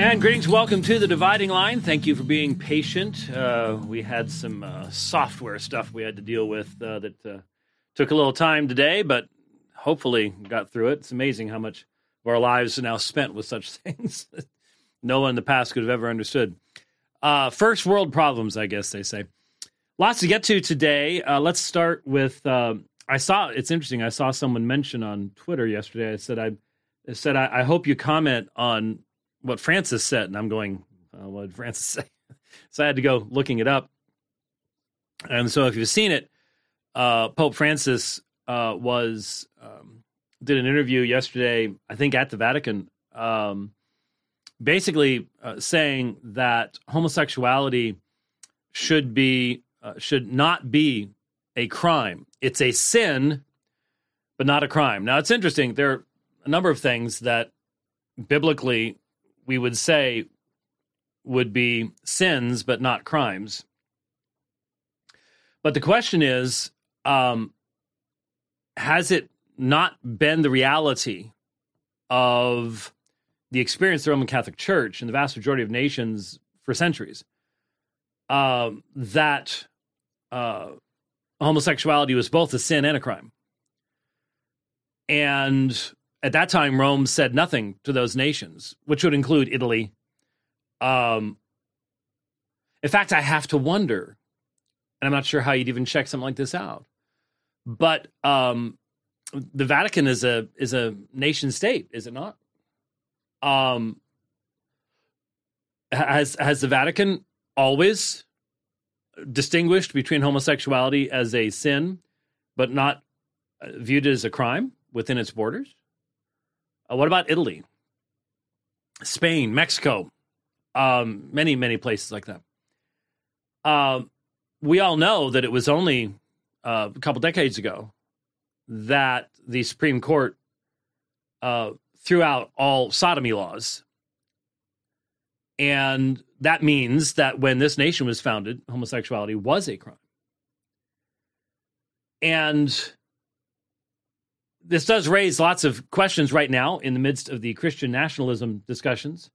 And greetings, welcome to the dividing line. Thank you for being patient. Uh, we had some uh, software stuff we had to deal with uh, that uh, took a little time today, but hopefully got through it. It's amazing how much of our lives are now spent with such things that no one in the past could have ever understood. Uh, first world problems, I guess they say. Lots to get to today. Uh, let's start with. I saw it's interesting. I saw someone mention on Twitter yesterday. I said I, I said I, I hope you comment on what Francis said, and I'm going, uh, what did Francis say? so I had to go looking it up. And so, if you've seen it, uh, Pope Francis uh, was um, did an interview yesterday, I think, at the Vatican, um, basically uh, saying that homosexuality should be uh, should not be a crime. It's a sin, but not a crime. Now, it's interesting. There are a number of things that biblically we would say would be sins but not crimes. But the question is um, has it not been the reality of the experience of the Roman Catholic Church and the vast majority of nations for centuries uh, that uh, homosexuality was both a sin and a crime? And at that time, Rome said nothing to those nations, which would include Italy. Um, in fact, I have to wonder, and I'm not sure how you'd even check something like this out, but um, the Vatican is a is a nation state, is it not? Um, has has the Vatican always distinguished between homosexuality as a sin, but not uh, viewed as a crime within its borders? Uh, what about Italy, Spain, Mexico, um, many, many places like that? Uh, we all know that it was only uh, a couple decades ago that the Supreme Court uh, threw out all sodomy laws. And that means that when this nation was founded, homosexuality was a crime. And this does raise lots of questions right now in the midst of the Christian nationalism discussions,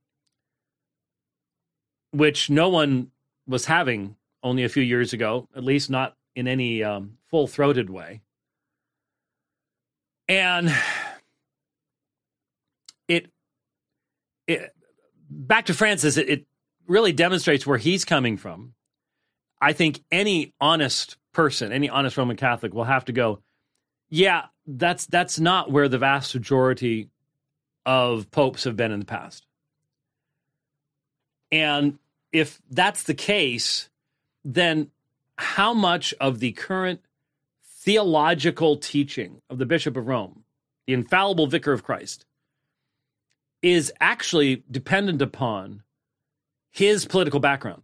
which no one was having only a few years ago, at least not in any um, full throated way. And it, it back to Francis, it, it really demonstrates where he's coming from. I think any honest person, any honest Roman Catholic will have to go, yeah, that's that's not where the vast majority of popes have been in the past. And if that's the case, then how much of the current theological teaching of the Bishop of Rome, the infallible vicar of Christ, is actually dependent upon his political background?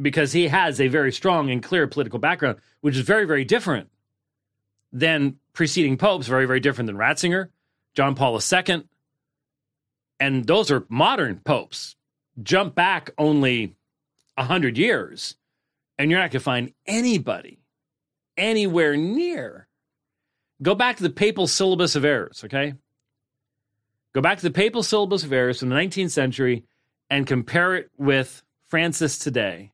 Because he has a very strong and clear political background, which is very, very different than preceding popes, very, very different than Ratzinger, John Paul II. And those are modern popes. Jump back only 100 years, and you're not going to find anybody anywhere near. Go back to the papal syllabus of errors, okay? Go back to the papal syllabus of errors from the 19th century and compare it with Francis today.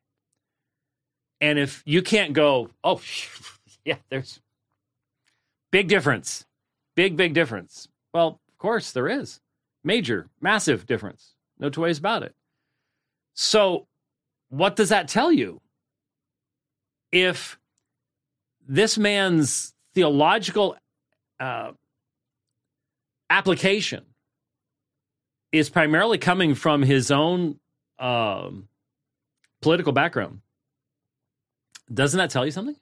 And if you can't go, oh, yeah, there's Big difference. Big, big difference. Well, of course, there is. Major, massive difference. No two ways about it. So, what does that tell you? If this man's theological uh, application is primarily coming from his own um, political background, doesn't that tell you something?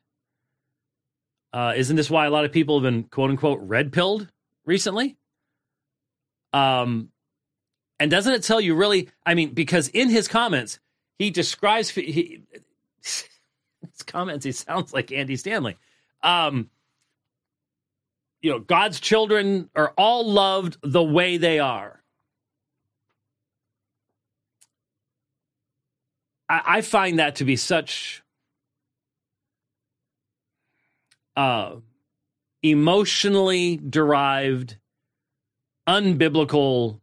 Uh, isn't this why a lot of people have been quote unquote red pilled recently? Um, and doesn't it tell you really? I mean, because in his comments, he describes he, his comments. He sounds like Andy Stanley. Um, you know, God's children are all loved the way they are. I, I find that to be such uh, emotionally derived, unbiblical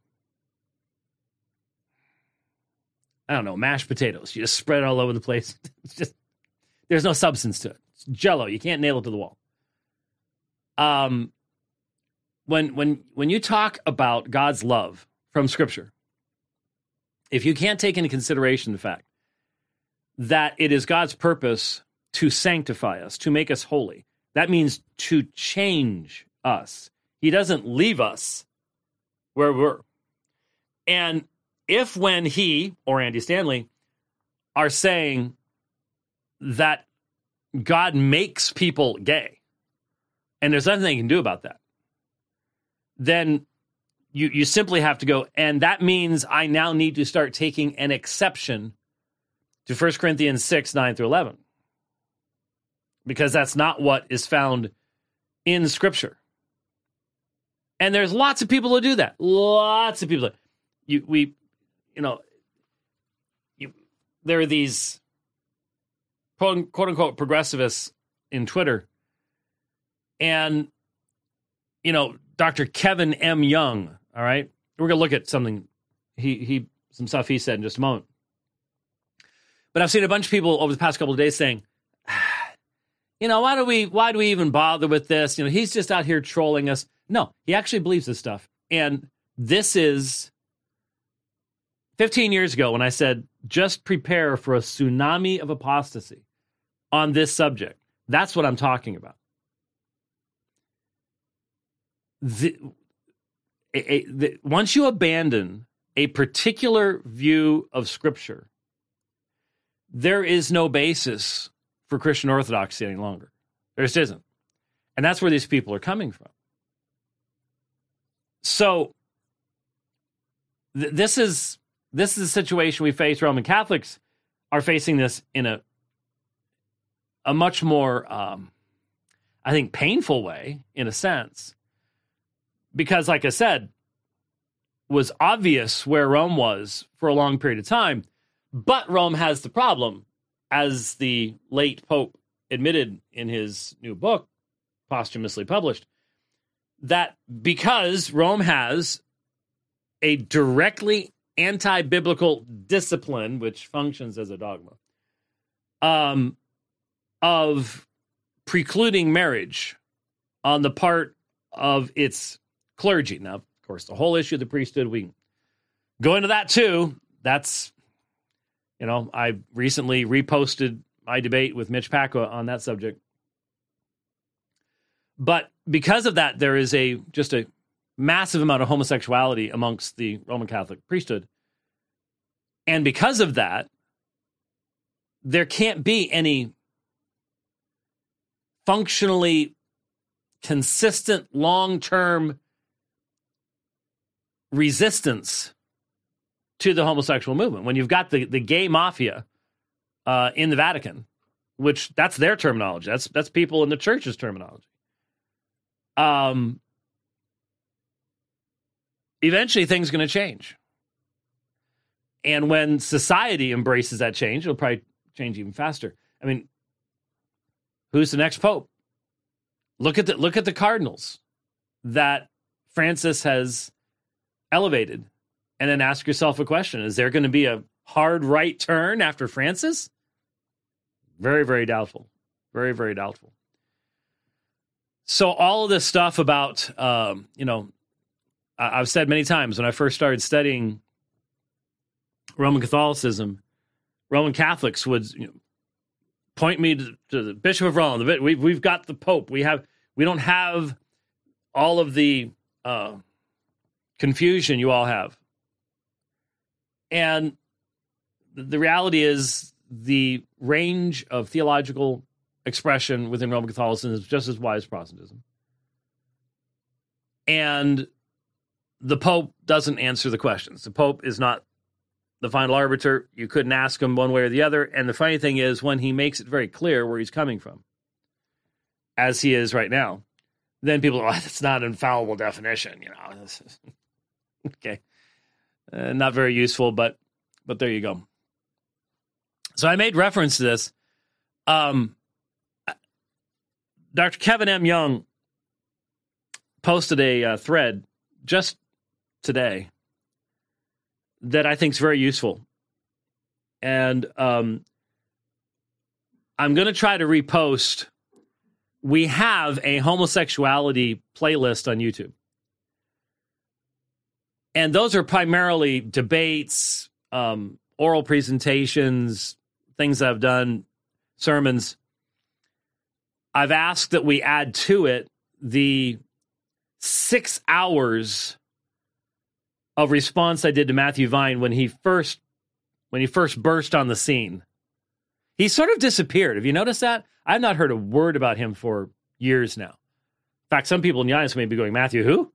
I don't know, mashed potatoes. You just spread it all over the place. It's just there's no substance to it. It's jello. You can't nail it to the wall. Um when when when you talk about God's love from scripture, if you can't take into consideration the fact that it is God's purpose to sanctify us, to make us holy, that means to change us. He doesn't leave us where we're. And if when he or Andy Stanley are saying that God makes people gay and there's nothing they can do about that, then you, you simply have to go, and that means I now need to start taking an exception to 1 Corinthians 6, 9 through 11. Because that's not what is found in Scripture. And there's lots of people who do that. Lots of people. You, we you know, you, there are these quote, quote unquote progressivists in Twitter, and you know, Dr. Kevin M. Young. All right, we're gonna look at something he he some stuff he said in just a moment. But I've seen a bunch of people over the past couple of days saying, you know, why do we why do we even bother with this? You know, he's just out here trolling us. No, he actually believes this stuff, and this is 15 years ago when I said, just prepare for a tsunami of apostasy on this subject. That's what I'm talking about. The, a, a, the, once you abandon a particular view of Scripture, there is no basis for Christian orthodoxy any longer. There just isn't. And that's where these people are coming from. So, th- this is this is a situation we face. Roman Catholics are facing this in a a much more, um, I think, painful way, in a sense, because, like I said, was obvious where Rome was for a long period of time, but Rome has the problem, as the late Pope admitted in his new book, posthumously published, that because Rome has a directly anti biblical discipline, which functions as a dogma, um, of precluding marriage on the part of its clergy. Now, of course, the whole issue of the priesthood, we go into that too. That's, you know, I recently reposted my debate with Mitch Pacwa on that subject. But because of that, there is a just a massive amount of homosexuality amongst the Roman Catholic priesthood. And because of that, there can't be any functionally consistent long term resistance to the homosexual movement. When you've got the, the gay mafia uh, in the Vatican, which that's their terminology, that's that's people in the church's terminology. Um, eventually things are going to change. And when society embraces that change, it'll probably change even faster. I mean, who's the next pope? Look at the look at the cardinals that Francis has elevated, and then ask yourself a question: Is there going to be a hard right turn after Francis? Very, very doubtful. Very, very doubtful. So all of this stuff about, um, you know, I've said many times when I first started studying Roman Catholicism, Roman Catholics would you know, point me to, to, the Bishop of Rome. We've we've got the Pope. We have we don't have all of the uh, confusion you all have. And the reality is the range of theological expression within Roman Catholicism is just as wide as Protestantism. And the Pope doesn't answer the questions. The Pope is not the final arbiter. You couldn't ask him one way or the other. And the funny thing is, when he makes it very clear where he's coming from, as he is right now, then people are, oh, that's not an infallible definition, you know. okay. Uh, not very useful, but but there you go. So I made reference to this. Um, Dr. Kevin M. Young posted a uh, thread just today that I think is very useful. and um, I'm going to try to repost. We have a homosexuality playlist on YouTube. And those are primarily debates, um, oral presentations, things I've done, sermons. I've asked that we add to it the six hours of response I did to Matthew Vine when he first when he first burst on the scene. He sort of disappeared. Have you noticed that? I've not heard a word about him for years now. In fact, some people in the audience may be going, Matthew, who?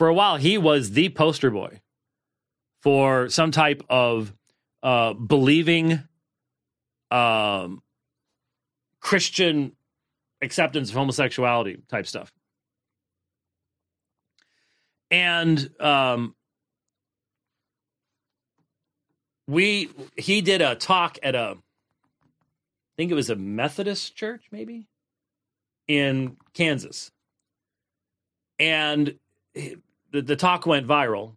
For a while, he was the poster boy for some type of uh, believing um, Christian acceptance of homosexuality type stuff. And um, we he did a talk at a I think it was a Methodist church maybe in Kansas. And the, the talk went viral.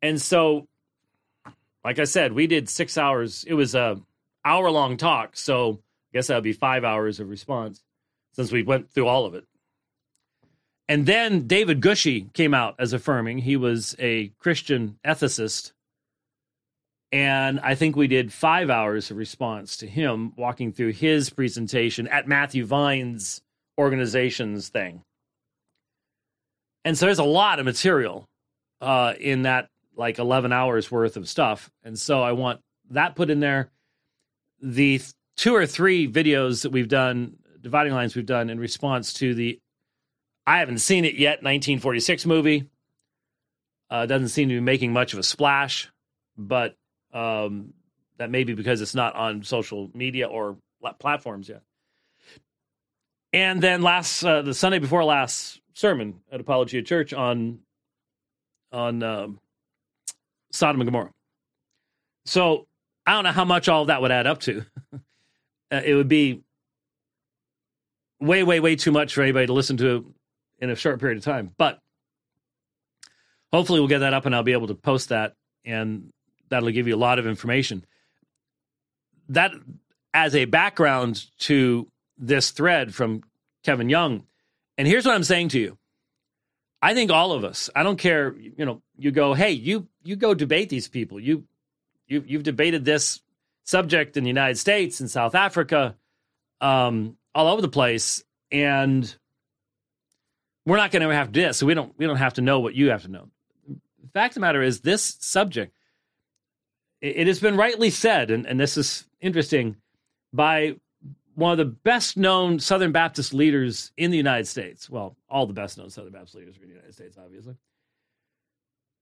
And so like I said, we did 6 hours. It was a hour long talk, so I guess that would be 5 hours of response since we went through all of it. And then David Gushee came out as affirming. He was a Christian ethicist and I think we did five hours of response to him walking through his presentation at Matthew Vine's organization's thing. And so there's a lot of material uh, in that like 11 hours worth of stuff. And so I want that put in there. The two or three videos that we've done, dividing lines we've done in response to the, I haven't seen it yet, 1946 movie. Uh, doesn't seem to be making much of a splash, but um, that may be because it's not on social media or platforms yet. And then last uh, the Sunday before last sermon at Apologia Church on on um, Sodom and Gomorrah. So I don't know how much all of that would add up to. uh, it would be way, way, way too much for anybody to listen to in a short period of time. But hopefully, we'll get that up and I'll be able to post that and that'll give you a lot of information. That as a background to this thread from Kevin Young. And here's what I'm saying to you. I think all of us, I don't care, you know, you go, hey, you you go debate these people. You you you've debated this subject in the United States in South Africa, um, all over the place. And we're not going to have to do this. So we don't we don't have to know what you have to know. The fact of the matter is this subject it has been rightly said, and, and this is interesting, by one of the best known Southern Baptist leaders in the United States. Well, all the best known Southern Baptist leaders are in the United States, obviously.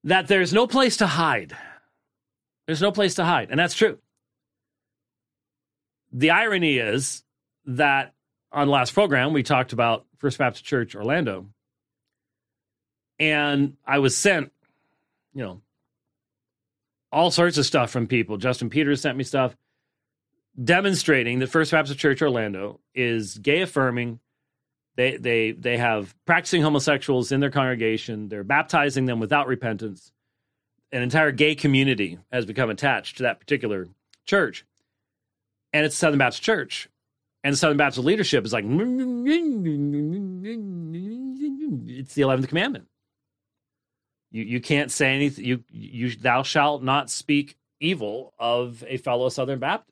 That there's no place to hide. There's no place to hide. And that's true. The irony is that on the last program, we talked about First Baptist Church Orlando. And I was sent, you know, all sorts of stuff from people. Justin Peters sent me stuff demonstrating that First Baptist Church Orlando is gay affirming. They they they have practicing homosexuals in their congregation. They're baptizing them without repentance. An entire gay community has become attached to that particular church, and it's Southern Baptist Church. And Southern Baptist leadership is like, it's the eleventh commandment. You you can't say anything. You you thou shalt not speak evil of a fellow Southern Baptist.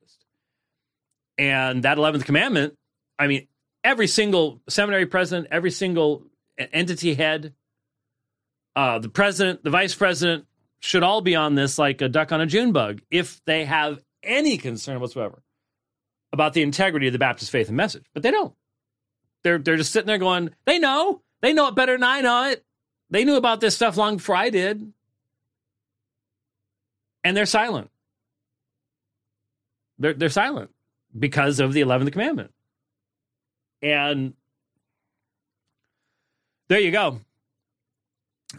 And that eleventh commandment. I mean, every single seminary president, every single entity head, uh, the president, the vice president should all be on this like a duck on a June bug if they have any concern whatsoever about the integrity of the Baptist faith and message. But they don't. They're they're just sitting there going, they know, they know it better than I know it. They knew about this stuff long before I did. And they're silent. They're, they're silent because of the 11th commandment. And there you go.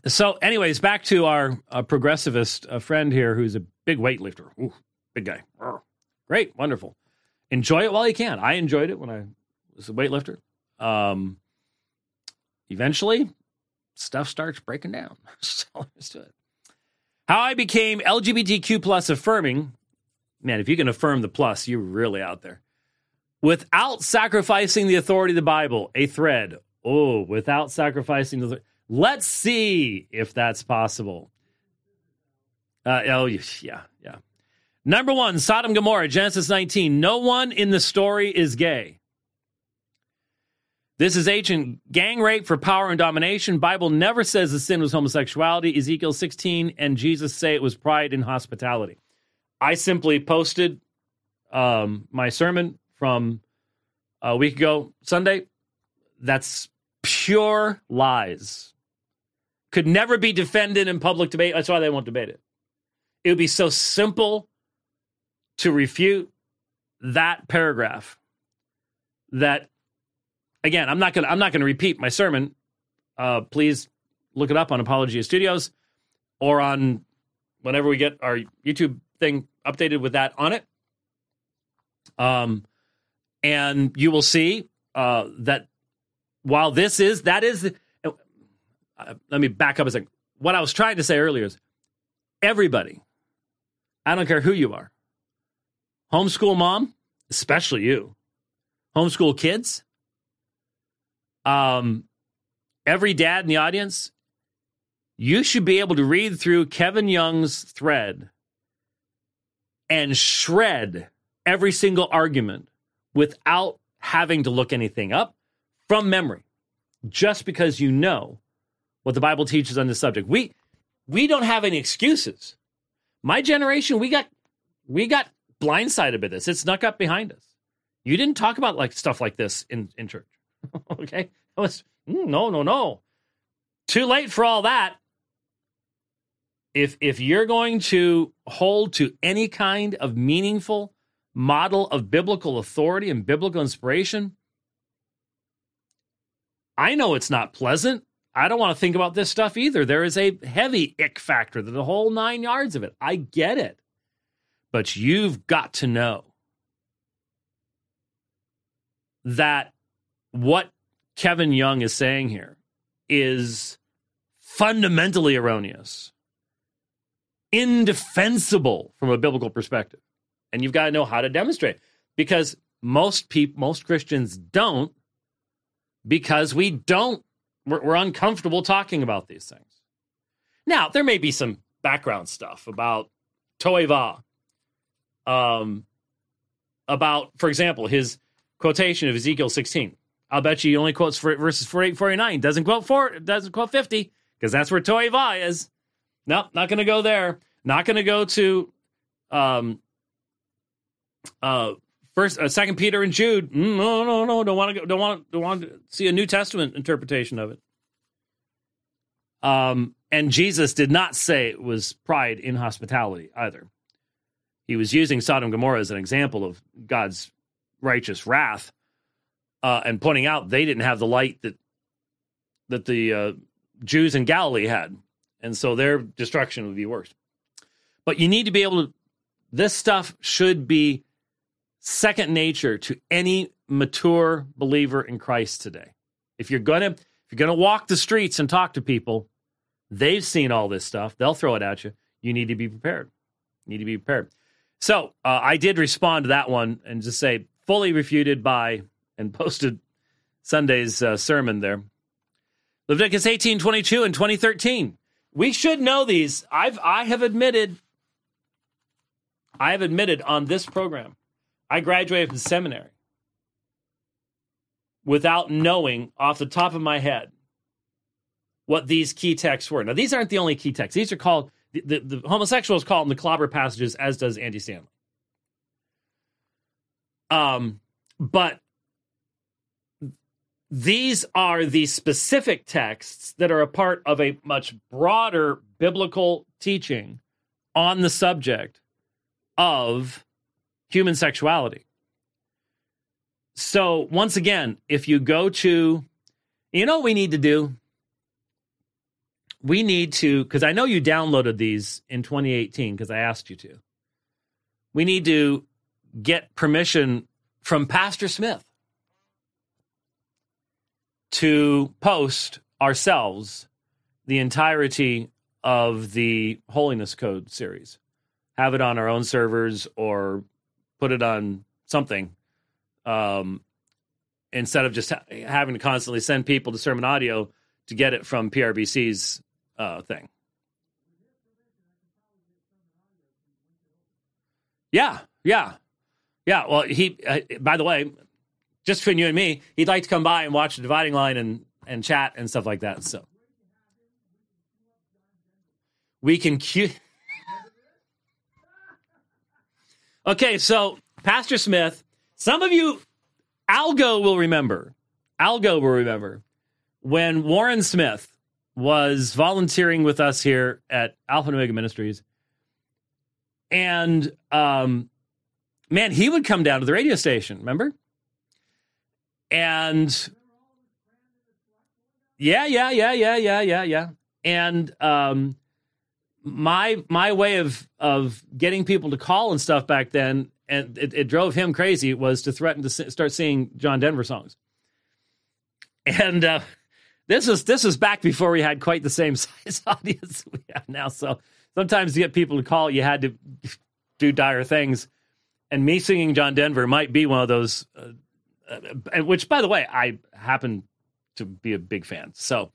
So, anyways, back to our uh, progressivist uh, friend here who's a big weightlifter. Ooh, big guy. Great, wonderful. Enjoy it while you can. I enjoyed it when I was a weightlifter. Um, eventually, stuff starts breaking down. How I became LGBTQ plus affirming Man, if you can affirm the plus, you're really out there. Without sacrificing the authority of the Bible, a thread. Oh, without sacrificing the. Let's see if that's possible. Uh, oh, yeah, yeah. Number one, Sodom Gomorrah, Genesis 19. No one in the story is gay. This is ancient gang rape for power and domination. Bible never says the sin was homosexuality. Ezekiel 16 and Jesus say it was pride and hospitality. I simply posted um, my sermon from a week ago, Sunday. That's pure lies. Could never be defended in public debate. That's why they won't debate it. It would be so simple to refute that paragraph that again i'm not to i'm not to repeat my sermon uh, please look it up on apologia studios or on whenever we get our youtube thing updated with that on it. Um and you will see uh that while this is that is uh, let me back up a second. What i was trying to say earlier is everybody i don't care who you are homeschool mom, especially you, homeschool kids, um, every dad in the audience, you should be able to read through Kevin Young's thread and shred every single argument without having to look anything up from memory, just because you know what the Bible teaches on this subject. We we don't have any excuses. My generation, we got we got blindsided by this. It snuck up behind us. You didn't talk about like stuff like this in, in church. okay? It was mm, no, no, no. Too late for all that. If if you're going to hold to any kind of meaningful model of biblical authority and biblical inspiration, I know it's not pleasant. I don't want to think about this stuff either. There is a heavy ick factor, the whole nine yards of it. I get it. But you've got to know that what Kevin Young is saying here is fundamentally erroneous, indefensible from a biblical perspective. And you've got to know how to demonstrate because most people, most Christians don't because we don't, we're, we're uncomfortable talking about these things. Now, there may be some background stuff about Toeva um, about, for example, his quotation of Ezekiel 16. I'll bet you he only quotes for verses 48, 49. Doesn't quote four, doesn't quote 50, because that's where Toeva is. Nope, not going to go there. Not going to go to um, uh, first, uh, Second Peter and Jude. Mm, no, no, no. Don't want to go. Don't want. Don't want to see a New Testament interpretation of it. Um, and Jesus did not say it was pride in hospitality either he was using Sodom and Gomorrah as an example of God's righteous wrath, uh, and pointing out they didn't have the light that that the uh, Jews in Galilee had, and so their destruction would be worse. But you need to be able to. This stuff should be second nature to any mature believer in Christ today. If you're gonna if you're gonna walk the streets and talk to people, they've seen all this stuff. They'll throw it at you. You need to be prepared. You need to be prepared. So uh, I did respond to that one and just say fully refuted by and posted Sunday's uh, sermon there. Leviticus 18, 22 and 2013. We should know these. I've I have admitted I have admitted on this program I graduated from seminary without knowing off the top of my head what these key texts were. Now, these aren't the only key texts. These are called the, the, the homosexuals call them the clobber passages, as does Andy Stanley. Um, but these are the specific texts that are a part of a much broader biblical teaching on the subject of human sexuality. So, once again, if you go to, you know what we need to do? we need to because I know you downloaded these in 2018 because I asked you to. We need to get permission from Pastor Smith to post ourselves the entirety of the Holiness Code series. have it on our own servers or put it on something um, instead of just ha- having to constantly send people to sermon audio to get it from PRBC's uh, thing. Yeah, yeah, yeah. Well, he. Uh, by the way, just between you and me, he'd like to come by and watch the dividing line and and chat and stuff like that. So we can cue. okay, so Pastor Smith, some of you, Algo will remember. Algo will remember when Warren Smith was volunteering with us here at Alpha and Omega Ministries. And um, man, he would come down to the radio station, remember? And yeah, yeah, yeah, yeah, yeah, yeah, yeah. And um, my my way of of getting people to call and stuff back then, and it, it drove him crazy, was to threaten to start singing John Denver songs. And uh, this is this is back before we had quite the same size audience we have now. So sometimes to get people to call, you had to do dire things. And me singing John Denver might be one of those, uh, uh, which, by the way, I happen to be a big fan. So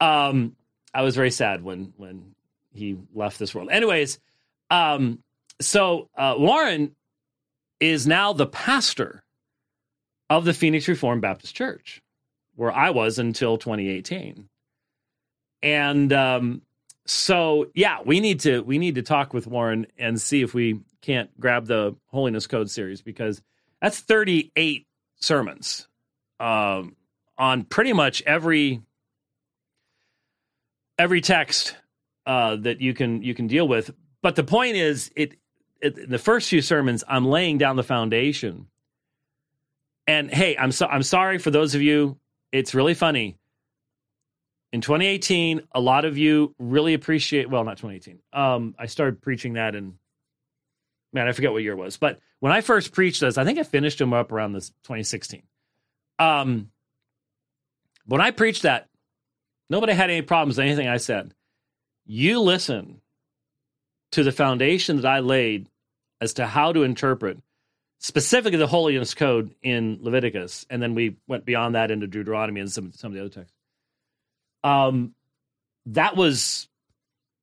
um, I was very sad when when he left this world. Anyways, um, so uh, Warren is now the pastor of the Phoenix Reformed Baptist Church, where I was until 2018. And um, so yeah, we need to we need to talk with Warren and see if we can't grab the Holiness Code series because that's 38 sermons um, on pretty much every every text uh, that you can you can deal with. But the point is, it, it the first few sermons, I'm laying down the foundation. And hey, I'm so I'm sorry for those of you. It's really funny in 2018, a lot of you really appreciate. Well, not 2018. Um, I started preaching that in man, I forget what year it was, but when I first preached this, I think I finished them up around this 2016. Um, when I preached that, nobody had any problems with anything I said. You listen to the foundation that I laid as to how to interpret specifically the holiness code in Leviticus, and then we went beyond that into Deuteronomy and some some of the other texts. Um, that was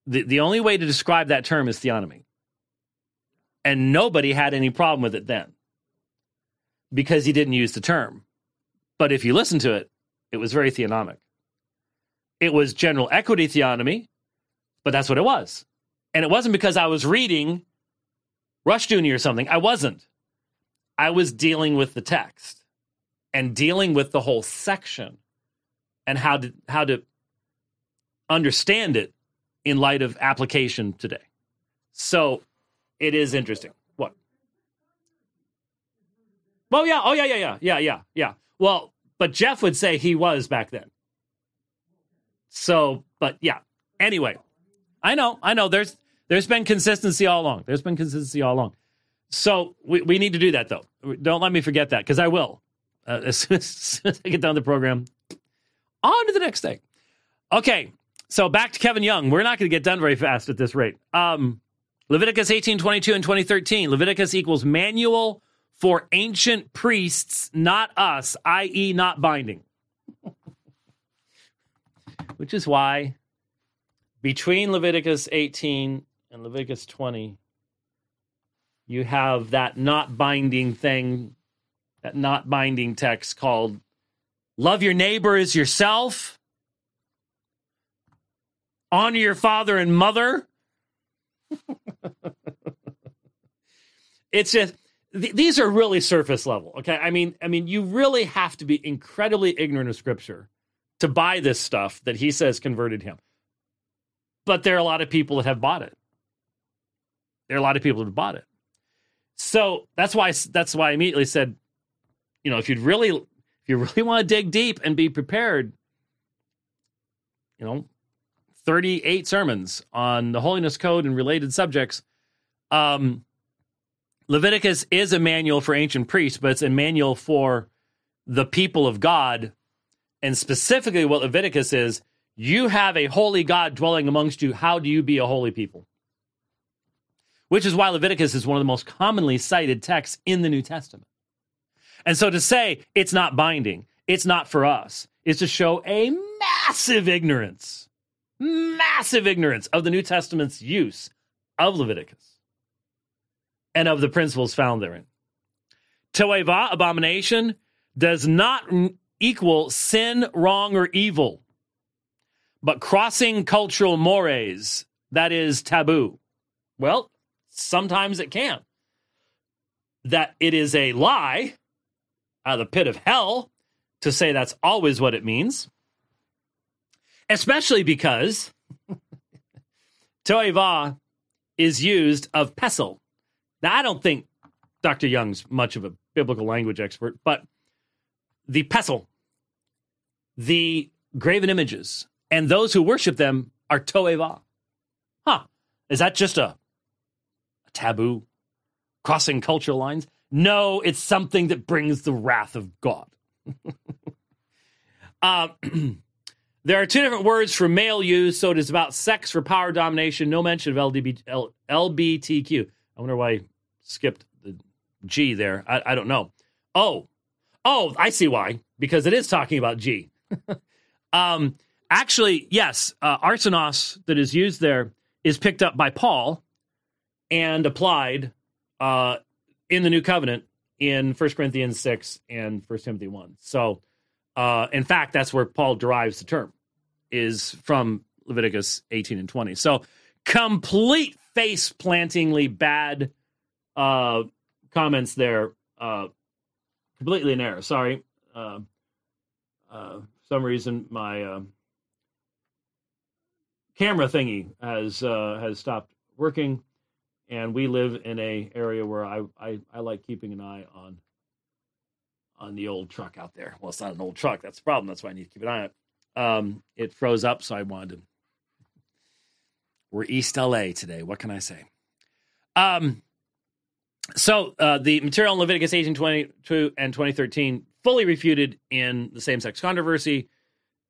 the the only way to describe that term is theonomy, and nobody had any problem with it then because he didn't use the term. But if you listen to it, it was very theonomic. It was general equity theonomy, but that's what it was. And it wasn't because I was reading Rushdoony or something. I wasn't. I was dealing with the text and dealing with the whole section and how to how to understand it in light of application today. So it is interesting. What? Well, yeah. Oh, yeah, yeah, yeah, yeah, yeah, yeah. Well, but Jeff would say he was back then. So, but yeah. Anyway, I know, I know. There's there's been consistency all along. There's been consistency all along. So we, we need to do that though. Don't let me forget that because I will. Uh, as, soon as I get done the program, on to the next thing. Okay, so back to Kevin Young. We're not going to get done very fast at this rate. Um, Leviticus 18, 22, and 2013. Leviticus equals manual for ancient priests, not us, i.e., not binding. Which is why between Leviticus 18 and Leviticus 20, you have that not binding thing, that not binding text called Love your neighbor as yourself honor your father and mother. it's just th- these are really surface level. Okay, I mean, I mean, you really have to be incredibly ignorant of Scripture to buy this stuff that he says converted him. But there are a lot of people that have bought it. There are a lot of people that have bought it. So that's why that's why I immediately said, you know, if you'd really if you really want to dig deep and be prepared, you know, 38 sermons on the holiness code and related subjects. Um, Leviticus is a manual for ancient priests, but it's a manual for the people of God. And specifically, what Leviticus is you have a holy God dwelling amongst you. How do you be a holy people? which is why Leviticus is one of the most commonly cited texts in the New Testament. And so to say it's not binding, it's not for us, is to show a massive ignorance, massive ignorance of the New Testament's use of Leviticus and of the principles found therein. Toeva, abomination, does not equal sin, wrong, or evil, but crossing cultural mores, that is taboo. Well, sometimes it can. That it is a lie out of the pit of hell to say that's always what it means, especially because toeva is used of pesel. Now, I don't think Dr. Young's much of a biblical language expert, but the pesel, the graven images, and those who worship them are toeva. Huh. Is that just a, a taboo? Crossing cultural lines? No, it's something that brings the wrath of God. uh, there are two different words for male use, so it is about sex for power domination. No mention of LDB, L, LBTQ. I wonder why I skipped the G there. I, I don't know. Oh, oh, I see why. Because it is talking about G. um, actually, yes, uh, arsenos that is used there is picked up by Paul and applied uh, in the New Covenant in 1 Corinthians 6 and 1 Timothy 1. So, uh, in fact, that's where Paul derives the term, is from Leviticus 18 and 20. So, complete face plantingly bad uh, comments there. Uh, completely in error. Sorry. Uh, uh, some reason my uh, camera thingy has uh, has stopped working and we live in a area where I, I, I like keeping an eye on on the old truck out there. Well, it's not an old truck. That's the problem. That's why I need to keep an eye on it. Um, it froze up, so I wanted to. We're East LA today. What can I say? Um, so uh, the material in Leviticus 18, 22, and 2013 fully refuted in the same-sex controversy,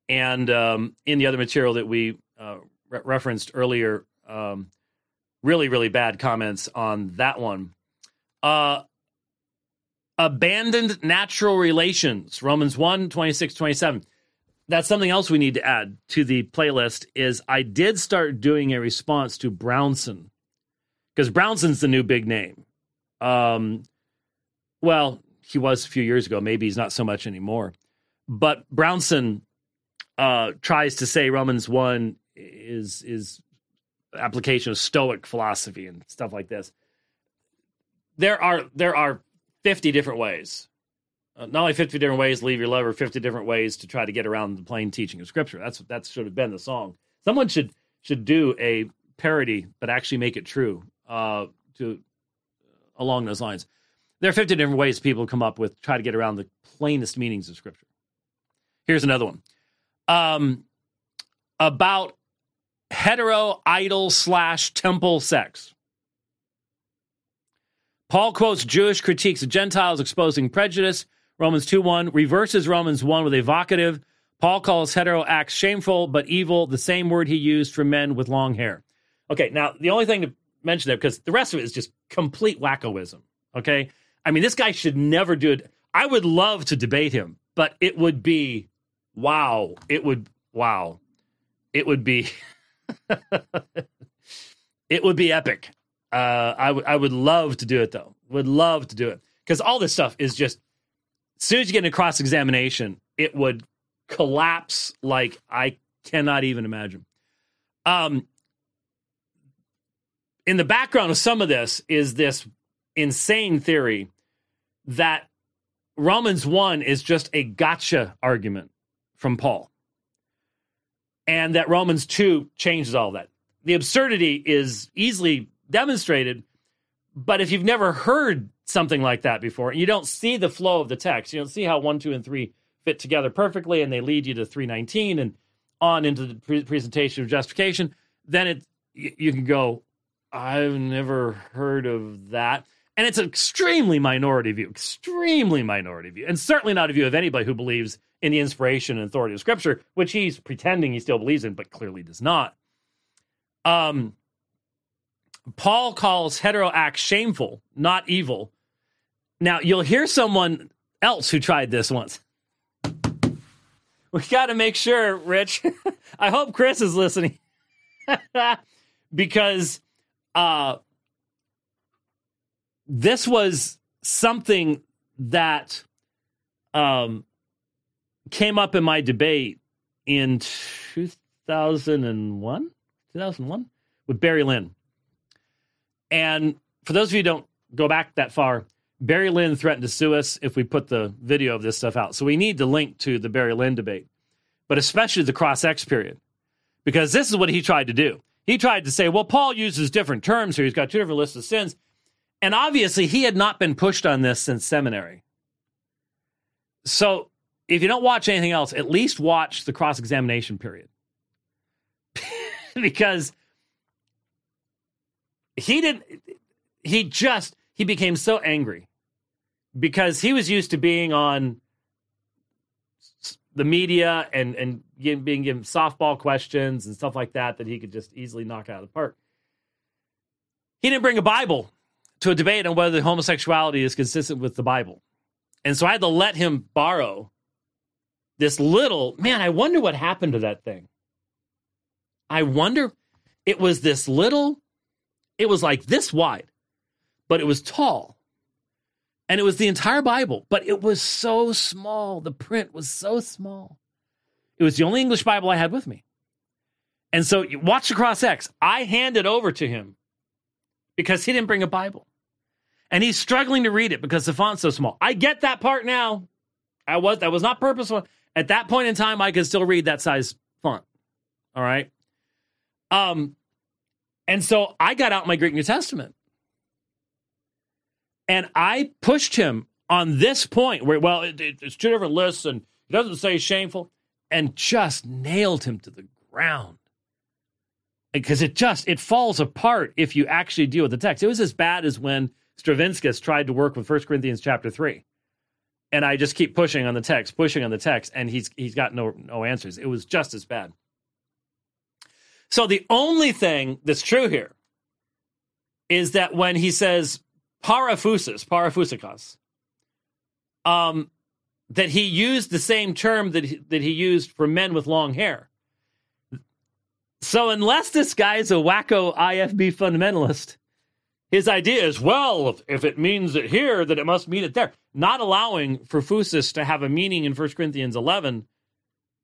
and um, in the other material that we uh, re- referenced earlier. Um, really, really bad comments on that one. Uh, abandoned natural relations, Romans 1, 26, 27. That's something else we need to add to the playlist is I did start doing a response to Brownson because Brownson's the new big name. Um, well, he was a few years ago. Maybe he's not so much anymore. But Brownson uh, tries to say Romans 1 is is application of Stoic philosophy and stuff like this. There are there are fifty different ways. Uh, not only fifty different ways to leave your lover, fifty different ways to try to get around the plain teaching of Scripture. That's that should have been the song. Someone should should do a parody, but actually make it true. Uh, to along those lines, there are fifty different ways people come up with try to get around the plainest meanings of Scripture. Here's another one. Um, about hetero idol slash temple sex. Paul quotes Jewish critiques of Gentiles exposing prejudice. Romans 2 1 reverses Romans 1 with evocative. Paul calls hetero acts shameful but evil, the same word he used for men with long hair. Okay, now the only thing to mention there, because the rest of it is just complete wackoism. Okay, I mean, this guy should never do it. I would love to debate him, but it would be wow. It would, wow. It would be. it would be epic. Uh, I would I would love to do it though. Would love to do it because all this stuff is just as soon as you get into cross examination, it would collapse like I cannot even imagine. Um, in the background of some of this is this insane theory that Romans 1 is just a gotcha argument from Paul and that Romans 2 changes all that. The absurdity is easily demonstrated, but if you've never heard something like that before and you don't see the flow of the text, you don't see how 1, 2, and 3 fit together perfectly and they lead you to 319 and on into the pre- presentation of justification, then it you can go, I've never heard of that. And it's an extremely minority view, extremely minority view, and certainly not a view of anybody who believes in the inspiration and authority of Scripture, which he's pretending he still believes in, but clearly does not. Um, Paul calls hetero acts shameful, not evil. Now, you'll hear someone else who tried this once. We got to make sure, Rich. I hope Chris is listening because uh, this was something that um, came up in my debate in 2001, 2001 with Barry Lynn. And for those of you who don't go back that far, Barry Lynn threatened to sue us if we put the video of this stuff out. So we need to link to the Barry Lynn debate, but especially the cross X period, because this is what he tried to do. He tried to say, well, Paul uses different terms here. He's got two different lists of sins. And obviously, he had not been pushed on this since seminary. So if you don't watch anything else, at least watch the cross examination period. because he didn't, he just, he became so angry because he was used to being on the media and, and being given softball questions and stuff like that that he could just easily knock out of the park. He didn't bring a Bible to a debate on whether homosexuality is consistent with the Bible. And so I had to let him borrow this little, man, I wonder what happened to that thing. I wonder, it was this little, it was like this wide, but it was tall. And it was the entire Bible, but it was so small. The print was so small. It was the only English Bible I had with me. And so watch the cross X. I hand it over to him because he didn't bring a Bible and he's struggling to read it because the font's so small. I get that part now. I was that was not purposeful. At that point in time, I could still read that size font. All right. Um, and so I got out my Greek New Testament. And I pushed him on this point where, well, it, it, it's two different lists and he doesn't say shameful, and just nailed him to the ground. Because it just it falls apart if you actually deal with the text. It was as bad as when Stravinskas tried to work with 1 Corinthians chapter 3. And I just keep pushing on the text, pushing on the text, and he's he's got no no answers. It was just as bad. So the only thing that's true here is that when he says paraphusis, paraphusikos, um, that he used the same term that he, that he used for men with long hair. So unless this guy is a wacko IFB fundamentalist, his idea is, well, if, it means it here, that it must mean it there. Not allowing for phusis to have a meaning in 1 Corinthians 11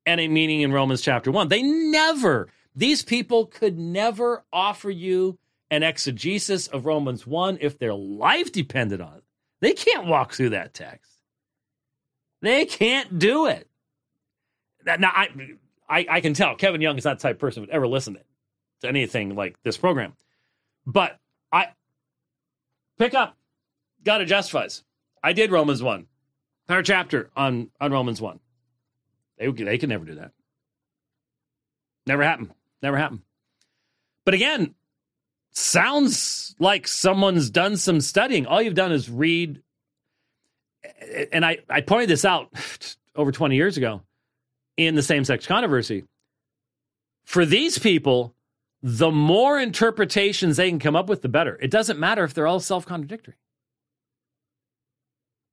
and a meaning in Romans chapter 1. They never, these people could never offer you an exegesis of Romans 1 if their life depended on it. They can't walk through that text. They can't do it. Now, I, I, I can tell Kevin Young is not the type of person who would ever listen to anything like this program. But I, Pick up. God it justifies. I did Romans 1. Entire chapter on, on Romans 1. They, they can never do that. Never happened. Never happened. But again, sounds like someone's done some studying. All you've done is read. And I, I pointed this out over 20 years ago in the same sex controversy. For these people, the more interpretations they can come up with, the better. It doesn't matter if they're all self contradictory.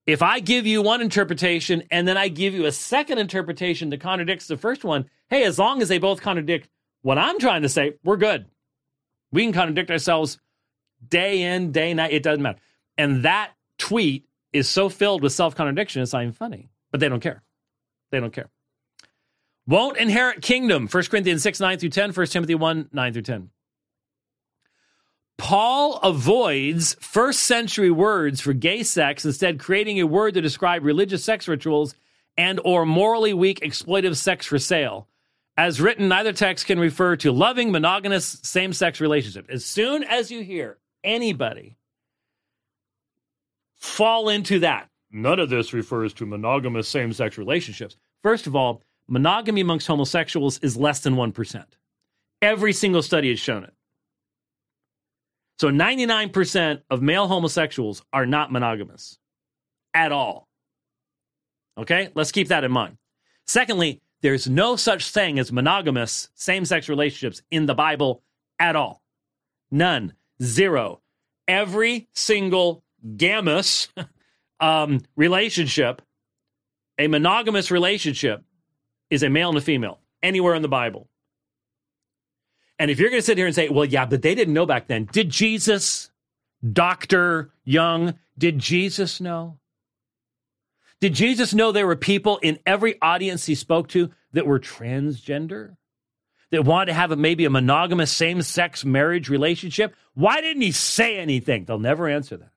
If I give you one interpretation and then I give you a second interpretation that contradicts the first one, hey, as long as they both contradict what I'm trying to say, we're good. We can contradict ourselves day in, day night. It doesn't matter. And that tweet is so filled with self contradiction, it's not even funny. But they don't care. They don't care won't inherit kingdom. 1 Corinthians 6, 9 through 10, 1 Timothy 1, 9 through 10. Paul avoids first century words for gay sex, instead creating a word to describe religious sex rituals and or morally weak exploitive sex for sale. As written, neither text can refer to loving monogamous same-sex relationship. As soon as you hear anybody fall into that, none of this refers to monogamous same-sex relationships. First of all, monogamy amongst homosexuals is less than 1%. Every single study has shown it. So 99% of male homosexuals are not monogamous at all. Okay, let's keep that in mind. Secondly, there's no such thing as monogamous same sex relationships in the Bible at all. None. Zero. Every single gamous um, relationship, a monogamous relationship, is a male and a female anywhere in the Bible. And if you're going to sit here and say, well, yeah, but they didn't know back then, did Jesus, Dr. Young, did Jesus know? Did Jesus know there were people in every audience he spoke to that were transgender? That wanted to have a, maybe a monogamous same sex marriage relationship? Why didn't he say anything? They'll never answer that.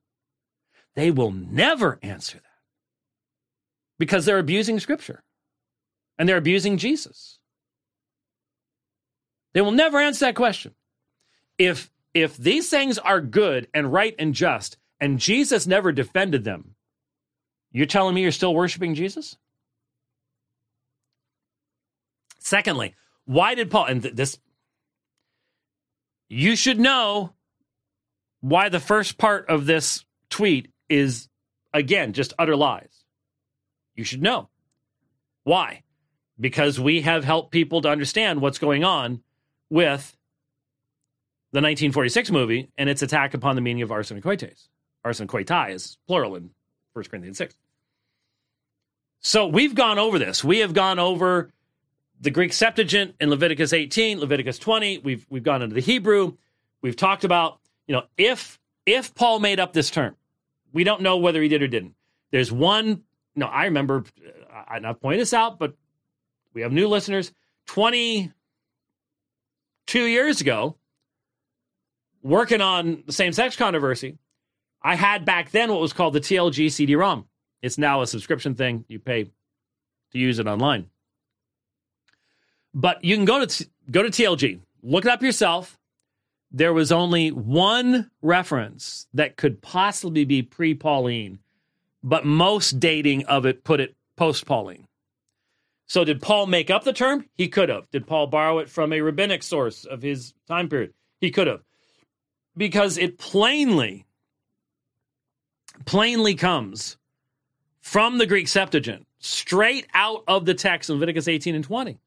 They will never answer that because they're abusing scripture and they're abusing Jesus. They will never answer that question. If if these things are good and right and just and Jesus never defended them, you're telling me you're still worshiping Jesus? Secondly, why did Paul, and this, you should know why the first part of this tweet is, again, just utter lies. You should know. Why? Because we have helped people to understand what's going on with the 1946 movie and its attack upon the meaning of arsenokoites. Arsen coitai is plural in 1 Corinthians 6. So we've gone over this. We have gone over the Greek Septuagint in Leviticus 18, Leviticus 20. We've we've gone into the Hebrew. We've talked about, you know, if if Paul made up this term, we don't know whether he did or didn't. There's one, no, I remember, I, I've pointed this out, but we have new listeners. 22 years ago, working on the same sex controversy, I had back then what was called the TLG CD ROM. It's now a subscription thing. You pay to use it online. But you can go to go to TLG, look it up yourself. There was only one reference that could possibly be pre-Pauline, but most dating of it put it post-Pauline. So did Paul make up the term? He could have. Did Paul borrow it from a rabbinic source of his time period? He could have. Because it plainly plainly comes from the Greek Septuagint, straight out of the text in Leviticus 18 and 20.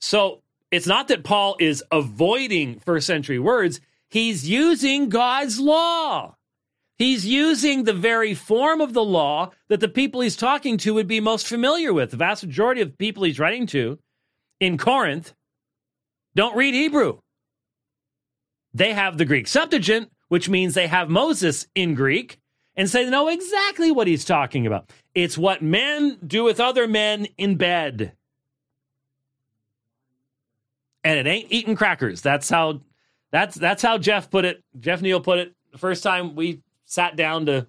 So it's not that Paul is avoiding first century words, he's using God's law. He's using the very form of the law that the people he's talking to would be most familiar with. The vast majority of people he's writing to in Corinth don't read Hebrew. They have the Greek Septuagint, which means they have Moses in Greek, and say they know exactly what he's talking about. It's what men do with other men in bed and it ain't eating crackers. That's how that's that's how Jeff put it. Jeff Niell put it the first time we sat down to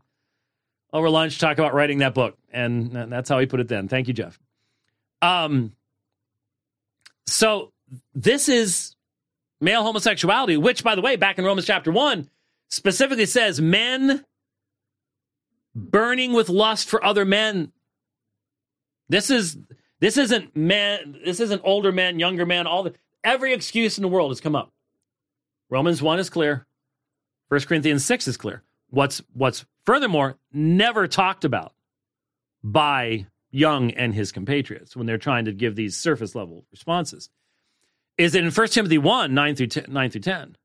over lunch talk about writing that book, and that's how he put it then. Thank you, Jeff. Um, so this is male homosexuality, which, by the way, back in Romans chapter one, specifically says men burning with lust for other men. This is this isn't man This isn't older men, younger men. All the Every excuse in the world has come up. Romans 1 is clear. 1 Corinthians 6 is clear. What's what's furthermore never talked about by Young and his compatriots when they're trying to give these surface level responses is that in 1 Timothy 1, 9 through 10, 9 through 10,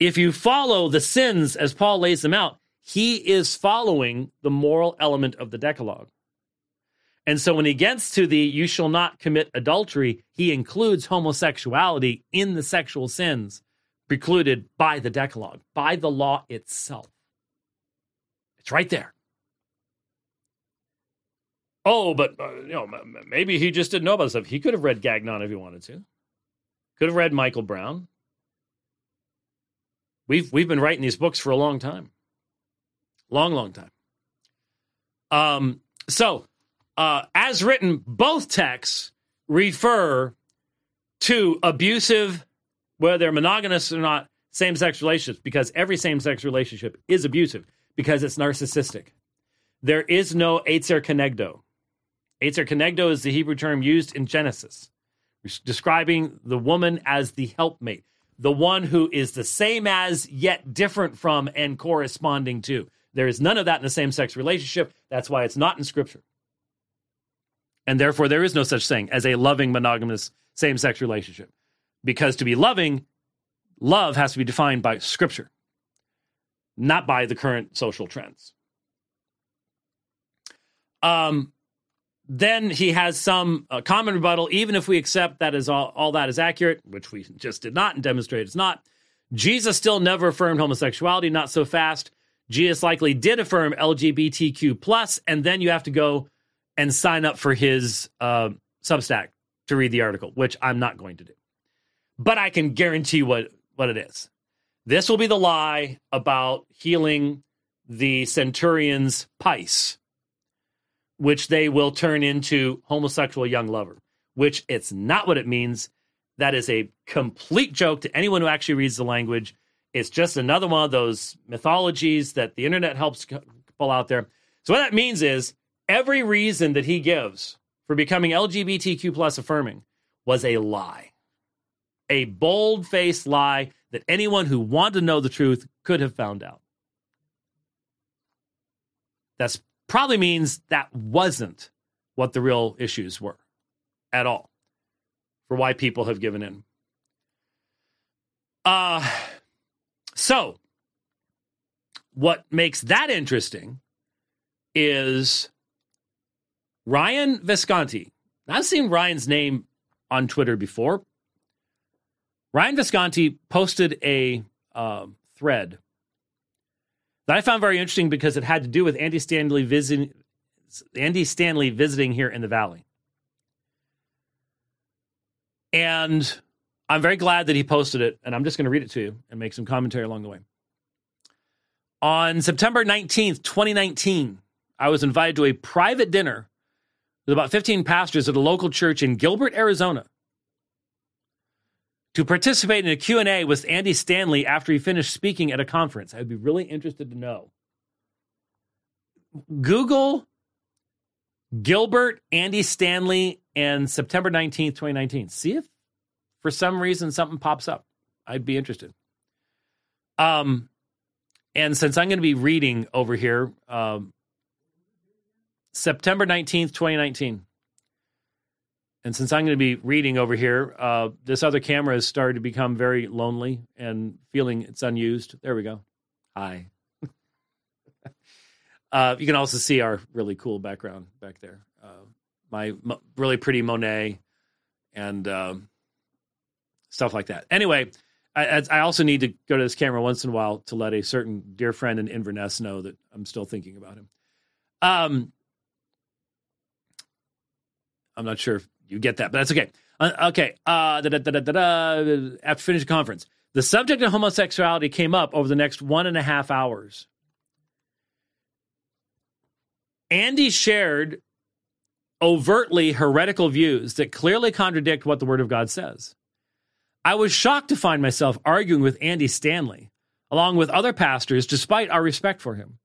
if you follow the sins as Paul lays them out, he is following the moral element of the Decalogue. And so when he gets to the you shall not commit adultery, he includes homosexuality in the sexual sins precluded by the Decalogue, by the law itself. It's right there. Oh, but uh, you know, maybe he just didn't know about stuff. He could have read Gagnon if he wanted to. Could have read Michael Brown. We've we've been writing these books for a long time, long, long time. Um, so uh, as written, both texts refer to abusive, whether they're monogamous or not, same sex relationships, because every same sex relationship is abusive because it's narcissistic. There is no Eitzer Kenegdo. Eitzer Kenegdo is the Hebrew term used in Genesis, describing the woman as the helpmate, the one who is the same as, yet different from, and corresponding to. There is none of that in the same sex relationship. That's why it's not in Scripture. And therefore, there is no such thing as a loving, monogamous, same sex relationship. Because to be loving, love has to be defined by Scripture, not by the current social trends. Um, then he has some uh, common rebuttal, even if we accept that is all, all that is accurate, which we just did not and demonstrate it's not. Jesus still never affirmed homosexuality, not so fast. Jesus likely did affirm LGBTQ plus, and then you have to go and sign up for his uh, Substack to read the article, which I'm not going to do. But I can guarantee what what it is. This will be the lie about healing the centurion's pais, which they will turn into homosexual young lover, which it's not what it means. That is a complete joke to anyone who actually reads the language. It's just another one of those mythologies that the internet helps pull out there. So what that means is every reason that he gives for becoming LGBTQ plus affirming was a lie. A bold faced lie that anyone who wanted to know the truth could have found out. That probably means that wasn't what the real issues were at all for why people have given in. Uh, so, what makes that interesting is Ryan Visconti. I've seen Ryan's name on Twitter before. Ryan Visconti posted a uh, thread that I found very interesting because it had to do with Andy Stanley visiting Andy Stanley visiting here in the Valley. And I'm very glad that he posted it, and I'm just going to read it to you and make some commentary along the way. On September 19th, 2019, I was invited to a private dinner with about 15 pastors at a local church in Gilbert, Arizona, to participate in a Q&A with Andy Stanley after he finished speaking at a conference. I'd be really interested to know. Google Gilbert, Andy Stanley, and September 19th, 2019. See if for some reason something pops up. I'd be interested. Um, and since I'm going to be reading over here, um, September 19th, 2019. And since I'm going to be reading over here, uh, this other camera has started to become very lonely and feeling it's unused. There we go. Hi. uh, you can also see our really cool background back there. Uh, my mo- really pretty Monet and um, stuff like that. Anyway, I, I, also need to go to this camera once in a while to let a certain dear friend in Inverness know that I'm still thinking about him. Um, I'm not sure if you get that, but that's okay. Uh, okay. Uh, da, da, da, after finishing conference, the subject of homosexuality came up over the next one and a half hours. Andy shared overtly heretical views that clearly contradict what the Word of God says. I was shocked to find myself arguing with Andy Stanley, along with other pastors, despite our respect for him.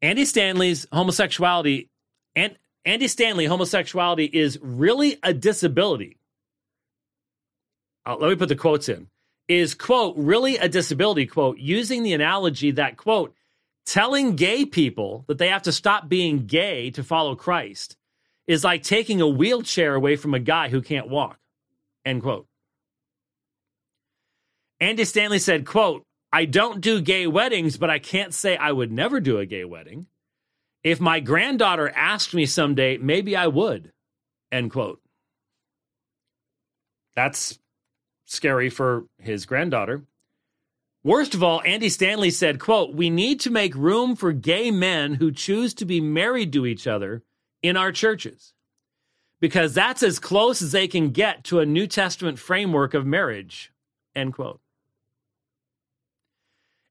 Andy Stanley's homosexuality and Andy Stanley homosexuality is really a disability. Uh, let me put the quotes in. Is quote really a disability quote using the analogy that quote telling gay people that they have to stop being gay to follow Christ is like taking a wheelchair away from a guy who can't walk. End quote. Andy Stanley said, quote, I don't do gay weddings, but I can't say I would never do a gay wedding. If my granddaughter asked me someday, maybe I would. End quote. That's scary for his granddaughter. Worst of all, Andy Stanley said, quote, we need to make room for gay men who choose to be married to each other in our churches because that's as close as they can get to a New Testament framework of marriage, end quote.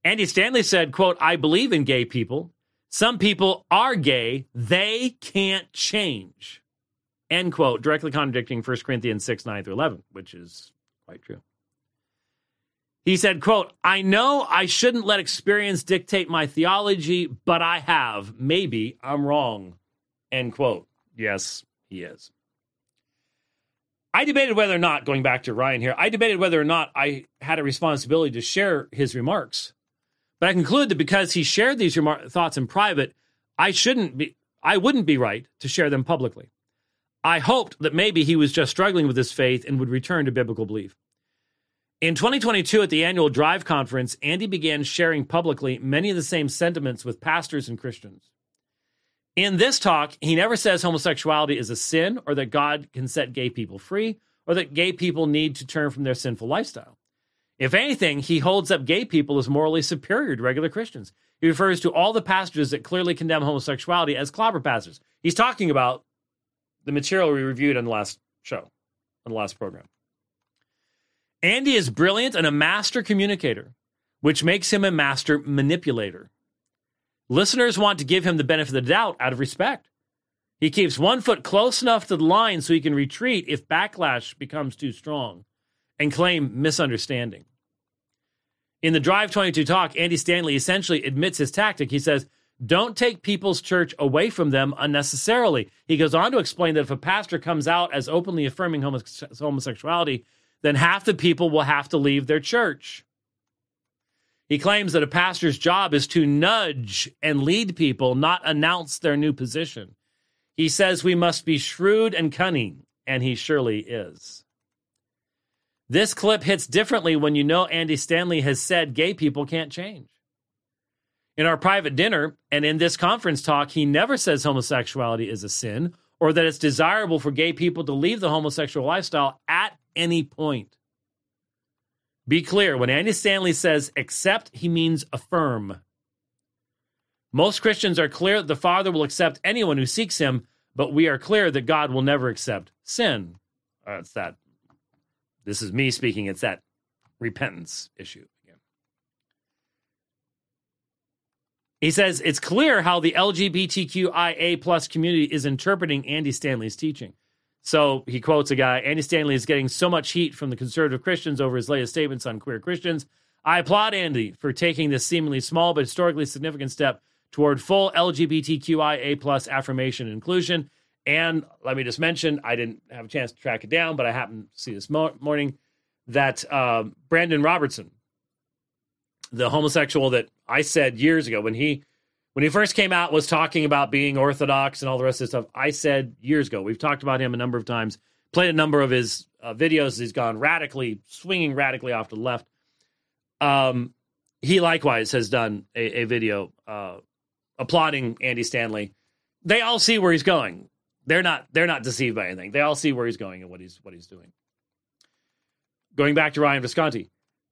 Andy Stanley said, quote, I believe in gay people. Some people are gay. They can't change. End quote, directly contradicting 1 Corinthians 6, 9 through 11, which is quite true. He said, quote, I know I shouldn't let experience dictate my theology, but I have. Maybe I'm wrong. End quote. Yes, he is. I debated whether or not, going back to Ryan here, I debated whether or not I had a responsibility to share his remarks but I conclude that because he shared these remar- thoughts in private, I shouldn't be, I wouldn't be right to share them publicly. I hoped that maybe he was just struggling with his faith and would return to biblical belief. In 2022, at the annual Drive conference, Andy began sharing publicly many of the same sentiments with pastors and Christians. In this talk, he never says homosexuality is a sin or that God can set gay people free or that gay people need to turn from their sinful lifestyle. If anything, he holds up gay people as morally superior to regular Christians. He refers to all the passages that clearly condemn homosexuality as clobber passages. He's talking about the material we reviewed on the last show, on the last program. Andy is brilliant and a master communicator, which makes him a master manipulator. Listeners want to give him the benefit of the doubt out of respect. He keeps one foot close enough to the line so he can retreat if backlash becomes too strong and claim misunderstanding. In the Drive 22 talk, Andy Stanley essentially admits his tactic. He says, Don't take people's church away from them unnecessarily. He goes on to explain that if a pastor comes out as openly affirming homosexuality, then half the people will have to leave their church. He claims that a pastor's job is to nudge and lead people, not announce their new position. He says we must be shrewd and cunning, and he surely is. This clip hits differently when you know Andy Stanley has said gay people can't change. In our private dinner and in this conference talk, he never says homosexuality is a sin or that it's desirable for gay people to leave the homosexual lifestyle at any point. Be clear when Andy Stanley says accept, he means affirm. Most Christians are clear that the Father will accept anyone who seeks him, but we are clear that God will never accept sin. It's that. This is me speaking. It's that repentance issue. Again. He says it's clear how the LGBTQIA plus community is interpreting Andy Stanley's teaching. So he quotes a guy Andy Stanley is getting so much heat from the conservative Christians over his latest statements on queer Christians. I applaud Andy for taking this seemingly small but historically significant step toward full LGBTQIA plus affirmation and inclusion. And let me just mention, I didn't have a chance to track it down, but I happened to see this mo- morning that uh, Brandan Robertson, the homosexual that I said years ago when he when he first came out was talking about being orthodox and all the rest of stuff. I said years ago, we've talked about him a number of times, played a number of his uh, videos. He's gone radically, swinging radically off to the left. Um, he likewise has done a, a video uh, applauding Andy Stanley. They all see where he's going. They're not they're not deceived by anything. They all see where he's going and what he's what he's doing. Going back to Ryan Visconti,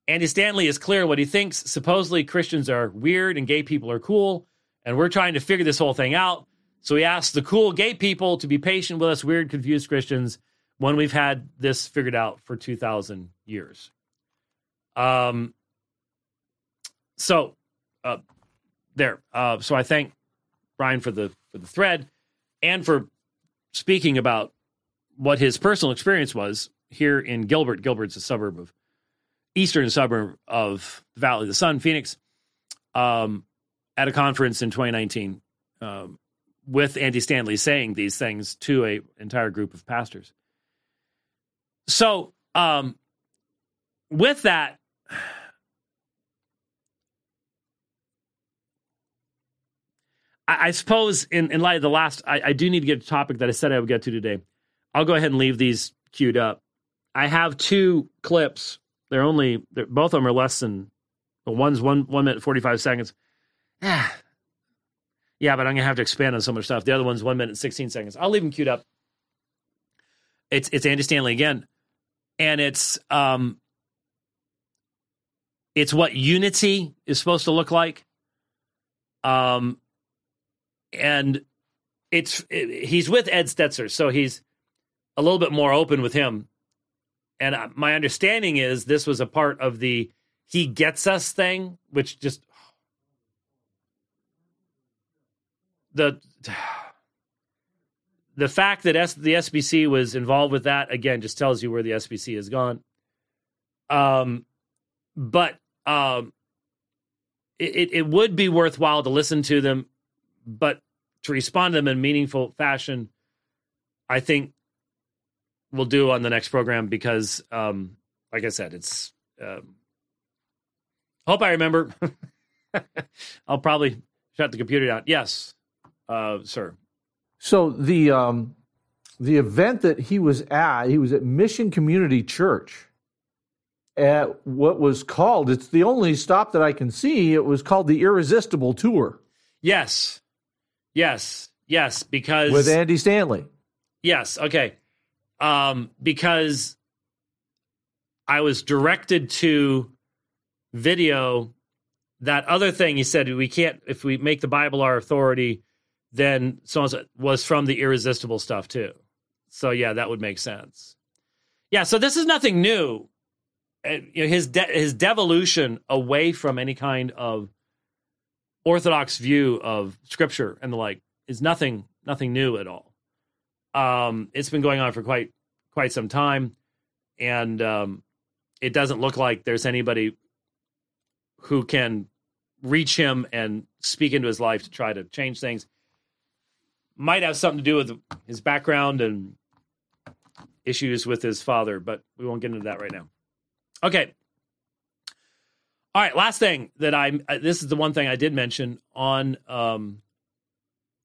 Andy Stanley is clear what he thinks. Supposedly Christians are weird and gay people are cool, and we're trying to figure this whole thing out. So he asks the cool gay people to be patient with us weird, confused Christians when we've had this figured out for 2,000 years. Um, so uh, there. Uh, so I thank Brian for the for the thread and for speaking about what his personal experience was here in Gilbert. Gilbert's a suburb of eastern suburb of Valley of the Sun, Phoenix, um, at a conference in 2019 um, with Andy Stanley saying these things to a entire group of pastors. So, um, with that, I, suppose in, in light of the last, I, I do need to get a topic that I said I would get to today. I'll go ahead and leave these queued up. I have two clips. They're only they're, both of them are less than the one's one one minute forty five seconds. Ah, yeah, but I'm gonna have to expand on of the stuff. The other one's one minute sixteen seconds. I'll leave them queued up. It's it's Andy Stanley again, and it's um, it's what unity is supposed to look like. Um, and it's it, he's with Ed Stetzer, so he's a little bit more open with him. And uh, my understanding is this was a part of the he gets us thing, which just the the fact that S, the SBC was involved with that again just tells you where the SBC has gone. Um, but um, it, it would be worthwhile to listen to them but to respond to them in meaningful fashion, I think we'll do on the next program because, um, like I said, it's. Um, hope I remember. I'll probably shut the computer down. Yes, uh, sir. So the um, the event that he was at, he was at Mission Community Church, at what was called, it's the only stop that I can see, it was called the Irresistible Tour. Yes. Yes. Yes. Because. With Andy Stanley. Yes. Okay. Um, because I was directed to video that other thing he said we can't if we make the bible our authority then so was from the irresistible stuff too so yeah that would make sense yeah so this is nothing new you know, his de- his devolution away from any kind of orthodox view of scripture and the like is nothing nothing new at all um it's been going on for quite quite some time and um it doesn't look like there's anybody who can reach him and speak into his life to try to change things. Might have something to do with his background and issues with his father, but we won't get into that right now. Okay. All right, last thing that I this is the one thing I did mention on um,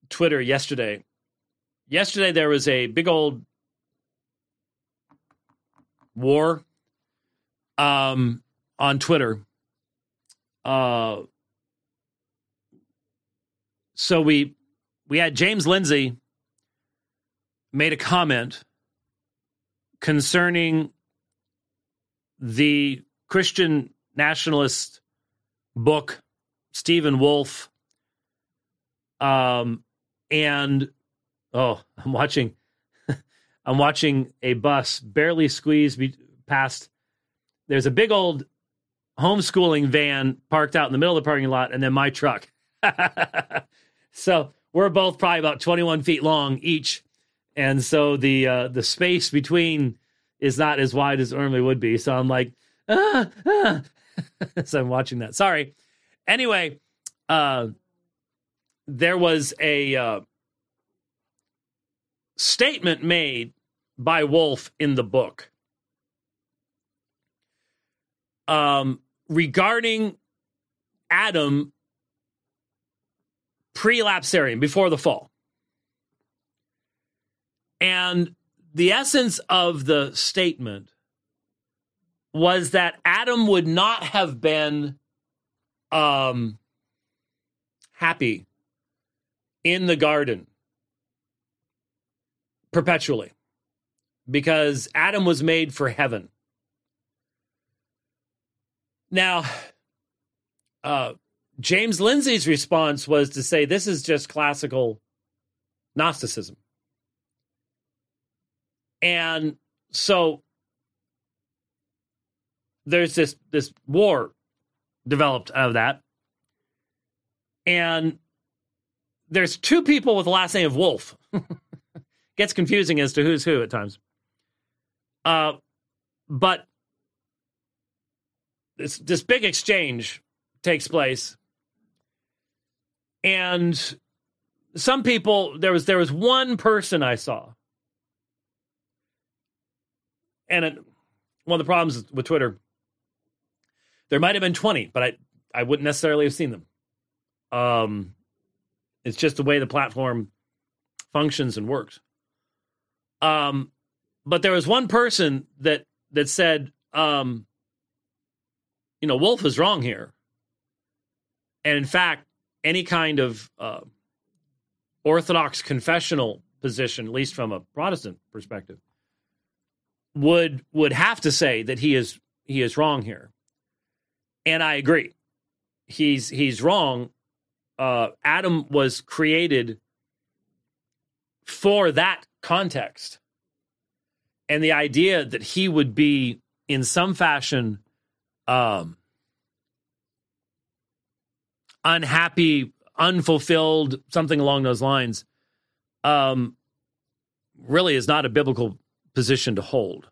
Twitter yesterday. Yesterday there was a big old war um, on Twitter uh, so we we had James Lindsay made a comment concerning the Christian nationalist book Stephen Wolfe. um and oh I'm watching I'm watching a bus barely squeeze be- past there's a big old homeschooling van parked out in the middle of the parking lot, and then my truck. so we're both probably about 21 feet long each, and so the uh, the space between is not as wide as it normally would be. So I'm like, ah, ah. so I'm watching that. Sorry. Anyway, uh, there was a uh, statement made by Wolfe in the book um, regarding Adam pre-lapsarian before the fall. And the essence of the statement was that Adam would not have been um, happy in the garden perpetually because Adam was made for heaven. Now, uh, James Lindsay's response was to say this is just classical Gnosticism. And so there's this this war developed out of that. And there's two people with the last name of Wolfe. Gets confusing as to who's who at times. Uh, but this this big exchange takes place, and some people there was there was one person I saw, and it, one of the problems with Twitter, there might have been twenty, but I I wouldn't necessarily have seen them. Um, it's just the way the platform functions and works. Um, but there was one person that that said, um, you know, Wolfe is wrong here. And in fact, any kind of uh, Orthodox confessional position, at least from a Protestant perspective, would would have to say that he is he is wrong here. And I agree. He's he's wrong. Uh, Adam was created for that context. And the idea that he would be in some fashion um, unhappy, unfulfilled, something along those lines, um, really is not a biblical position to hold.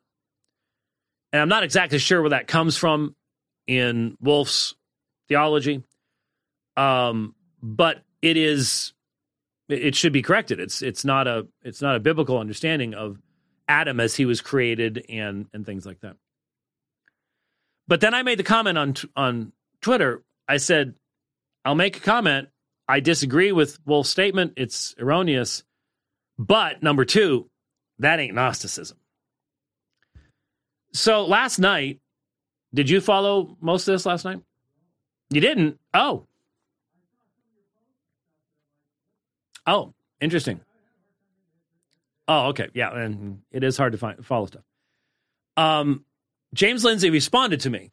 And I'm not exactly sure where that comes from in Wolfe's theology, um, but it is it should be corrected. It's it's not a it's not a biblical understanding of Adam as he was created and and things like that. But then I made the comment on on Twitter. I said, "I'll make a comment. I disagree with Wolfe's statement. It's erroneous. But number two, that ain't Gnosticism." So last night, Did you follow most of this last night? You didn't? Oh. Oh, interesting. Oh, okay. Yeah, and it is hard to find follow stuff. Um, James Lindsay responded to me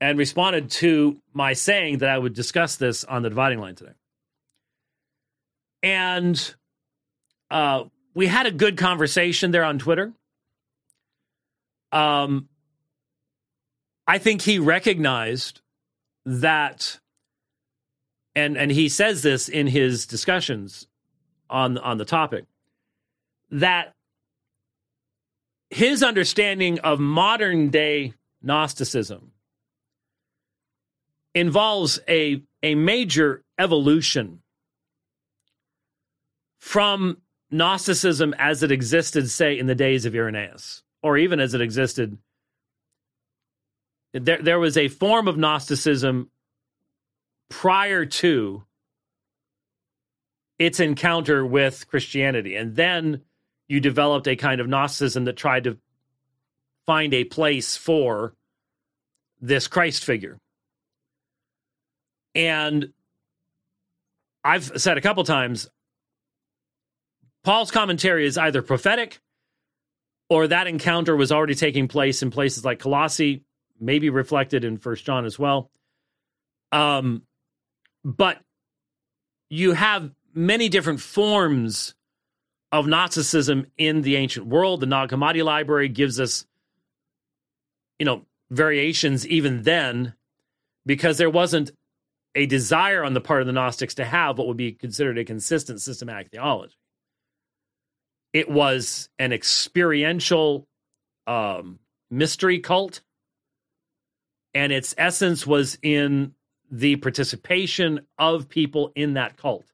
and responded to my saying that I would discuss this on the dividing line today. And uh, we had a good conversation there on Twitter. Um, I think he recognized that, and and he says this in his discussions on on the topic that his understanding of modern day Gnosticism involves a, a major evolution from Gnosticism as it existed, say, in the days of Irenaeus, or even as it existed. There, there was a form of Gnosticism prior to its encounter with Christianity. And then you developed a kind of Gnosticism that tried to find a place for this Christ figure. And I've said a couple times, Paul's commentary is either prophetic or that encounter was already taking place in places like Colossae, maybe reflected in First John as well. Um, but you have many different forms of Gnosticism in the ancient world. The Nag Hammadi library gives us, you know, variations even then, because there wasn't a desire on the part of the Gnostics to have what would be considered a consistent systematic theology. It was an experiential um, mystery cult, and its essence was in the participation of people in that cult.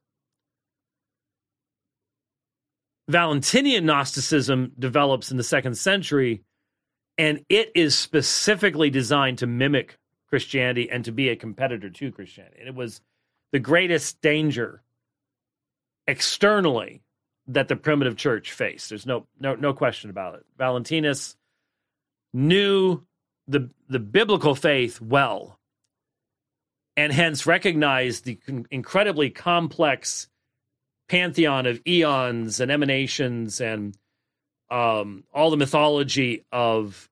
Valentinian Gnosticism develops in the second century, and it is specifically designed to mimic Christianity and to be a competitor to Christianity. And it was the greatest danger externally that the primitive church faced. There's no no no question about it. Valentinus knew the the biblical faith well and hence recognize the incredibly complex pantheon of eons and emanations and um, all the mythology of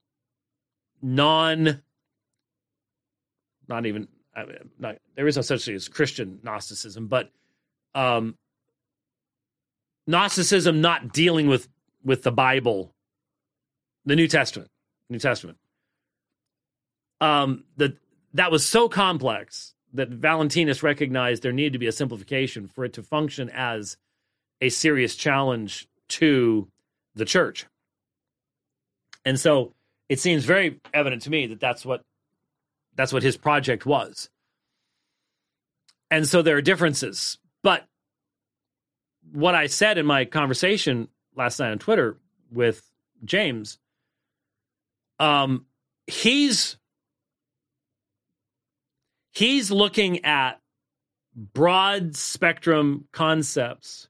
non, not even, I mean, not, there is no such thing as Christian Gnosticism, but um, Gnosticism not dealing with with the Bible, the New Testament, New Testament. Um, that that was so complex that Valentinus recognized there needed to be a simplification for it to function as a serious challenge to the church. And so it seems very evident to me that that's what that's what his project was. And so there are differences, but what I said in my conversation last night on Twitter with James um he's he's looking at broad spectrum concepts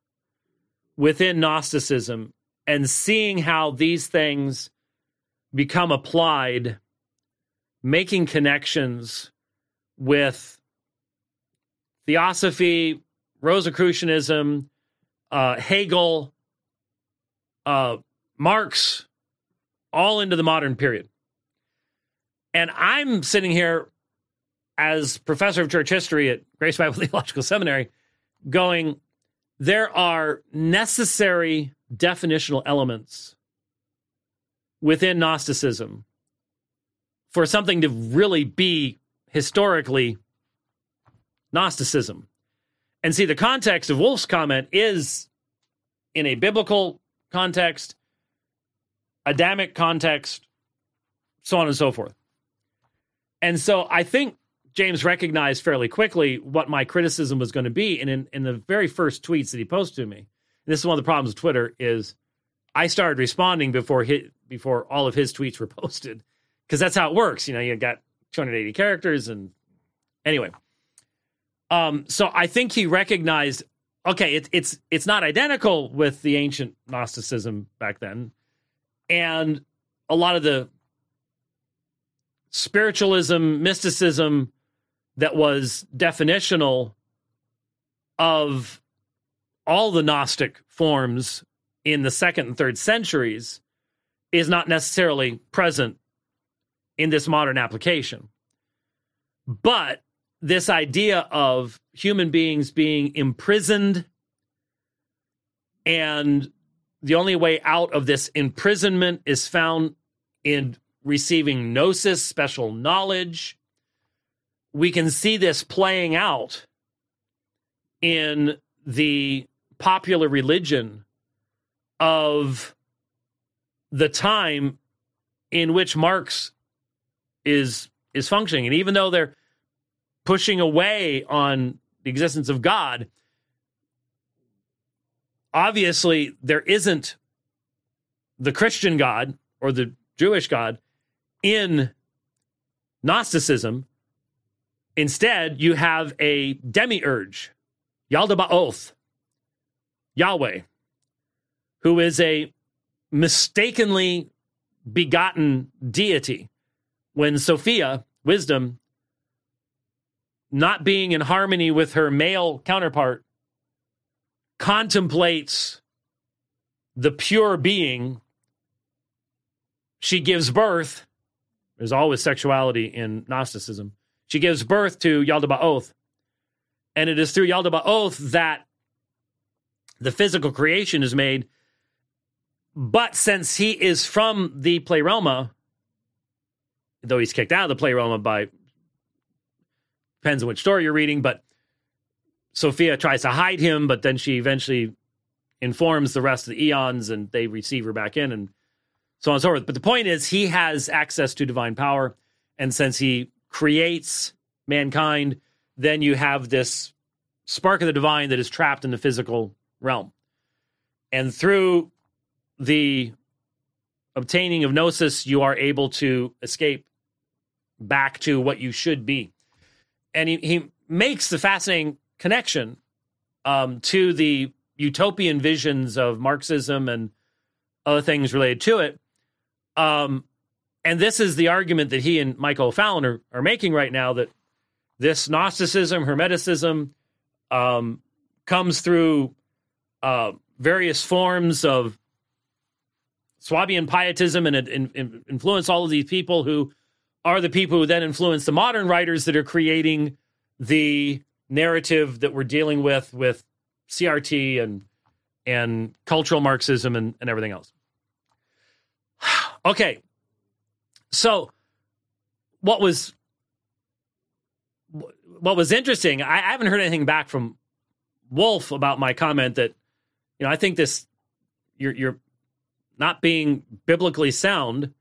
within Gnosticism and seeing how these things become applied, making connections with theosophy, Rosicrucianism, uh, Hegel, uh, Marx, all into the modern period. And I'm sitting here as professor of church history at Grace Bible Theological Seminary, going, there are necessary definitional elements within Gnosticism for something to really be historically Gnosticism. And see, the context of Wolfe's comment is in a biblical context, Adamic context, so on and so forth. And so I think James recognized fairly quickly what my criticism was going to be. And in, in the very first tweets that he posted to me, this is one of the problems with Twitter is I started responding before he, before all of his tweets were posted because that's how it works. You know, you got 280 characters and anyway. Um, so I think he recognized, okay, it's it's it's not identical with the ancient Gnosticism back then, and a lot of the spiritualism, mysticism that was definitional of all the Gnostic forms in the second and third centuries is not necessarily present in this modern application. But this idea of human beings being imprisoned and the only way out of this imprisonment is found in receiving gnosis, special knowledge. We can see this playing out in the popular religion of the time in which Marx is is functioning. And even though they're pushing away on the existence of God, obviously there isn't the Christian God or the Jewish God in Gnosticism. Instead, you have a demiurge, Yaldabaoth, Yahweh, who is a mistakenly begotten deity. When Sophia, wisdom, not being in harmony with her male counterpart, contemplates the pure being, she gives birth. There's always sexuality in Gnosticism. She gives birth to Yaldabaoth. And it is through Yaldabaoth that the physical creation is made. But since he is from the Pleroma, though he's kicked out of the Pleroma by depends on which story you're reading, but Sophia tries to hide him, but then she eventually informs the rest of the eons and they receive her back in and so on and so forth. But the point is, he has access to divine power. And since he creates mankind, then you have this spark of the divine that is trapped in the physical realm. And through the obtaining of gnosis, you are able to escape back to what you should be. And he, he makes the fascinating connection um, to the utopian visions of Marxism and other things related to it. Um, and this is the argument that he and Michael O'Fallon are, are making right now that this Gnosticism, Hermeticism, um, comes through uh, various forms of Swabian pietism and, and, and influence all of these people who are the people who then influence the modern writers that are creating the narrative that we're dealing with with CRT and and cultural Marxism and, and everything else. okay. So what was what was interesting, I, I haven't heard anything back from Wolfe about my comment that, you know, I think this you're you're not being biblically sound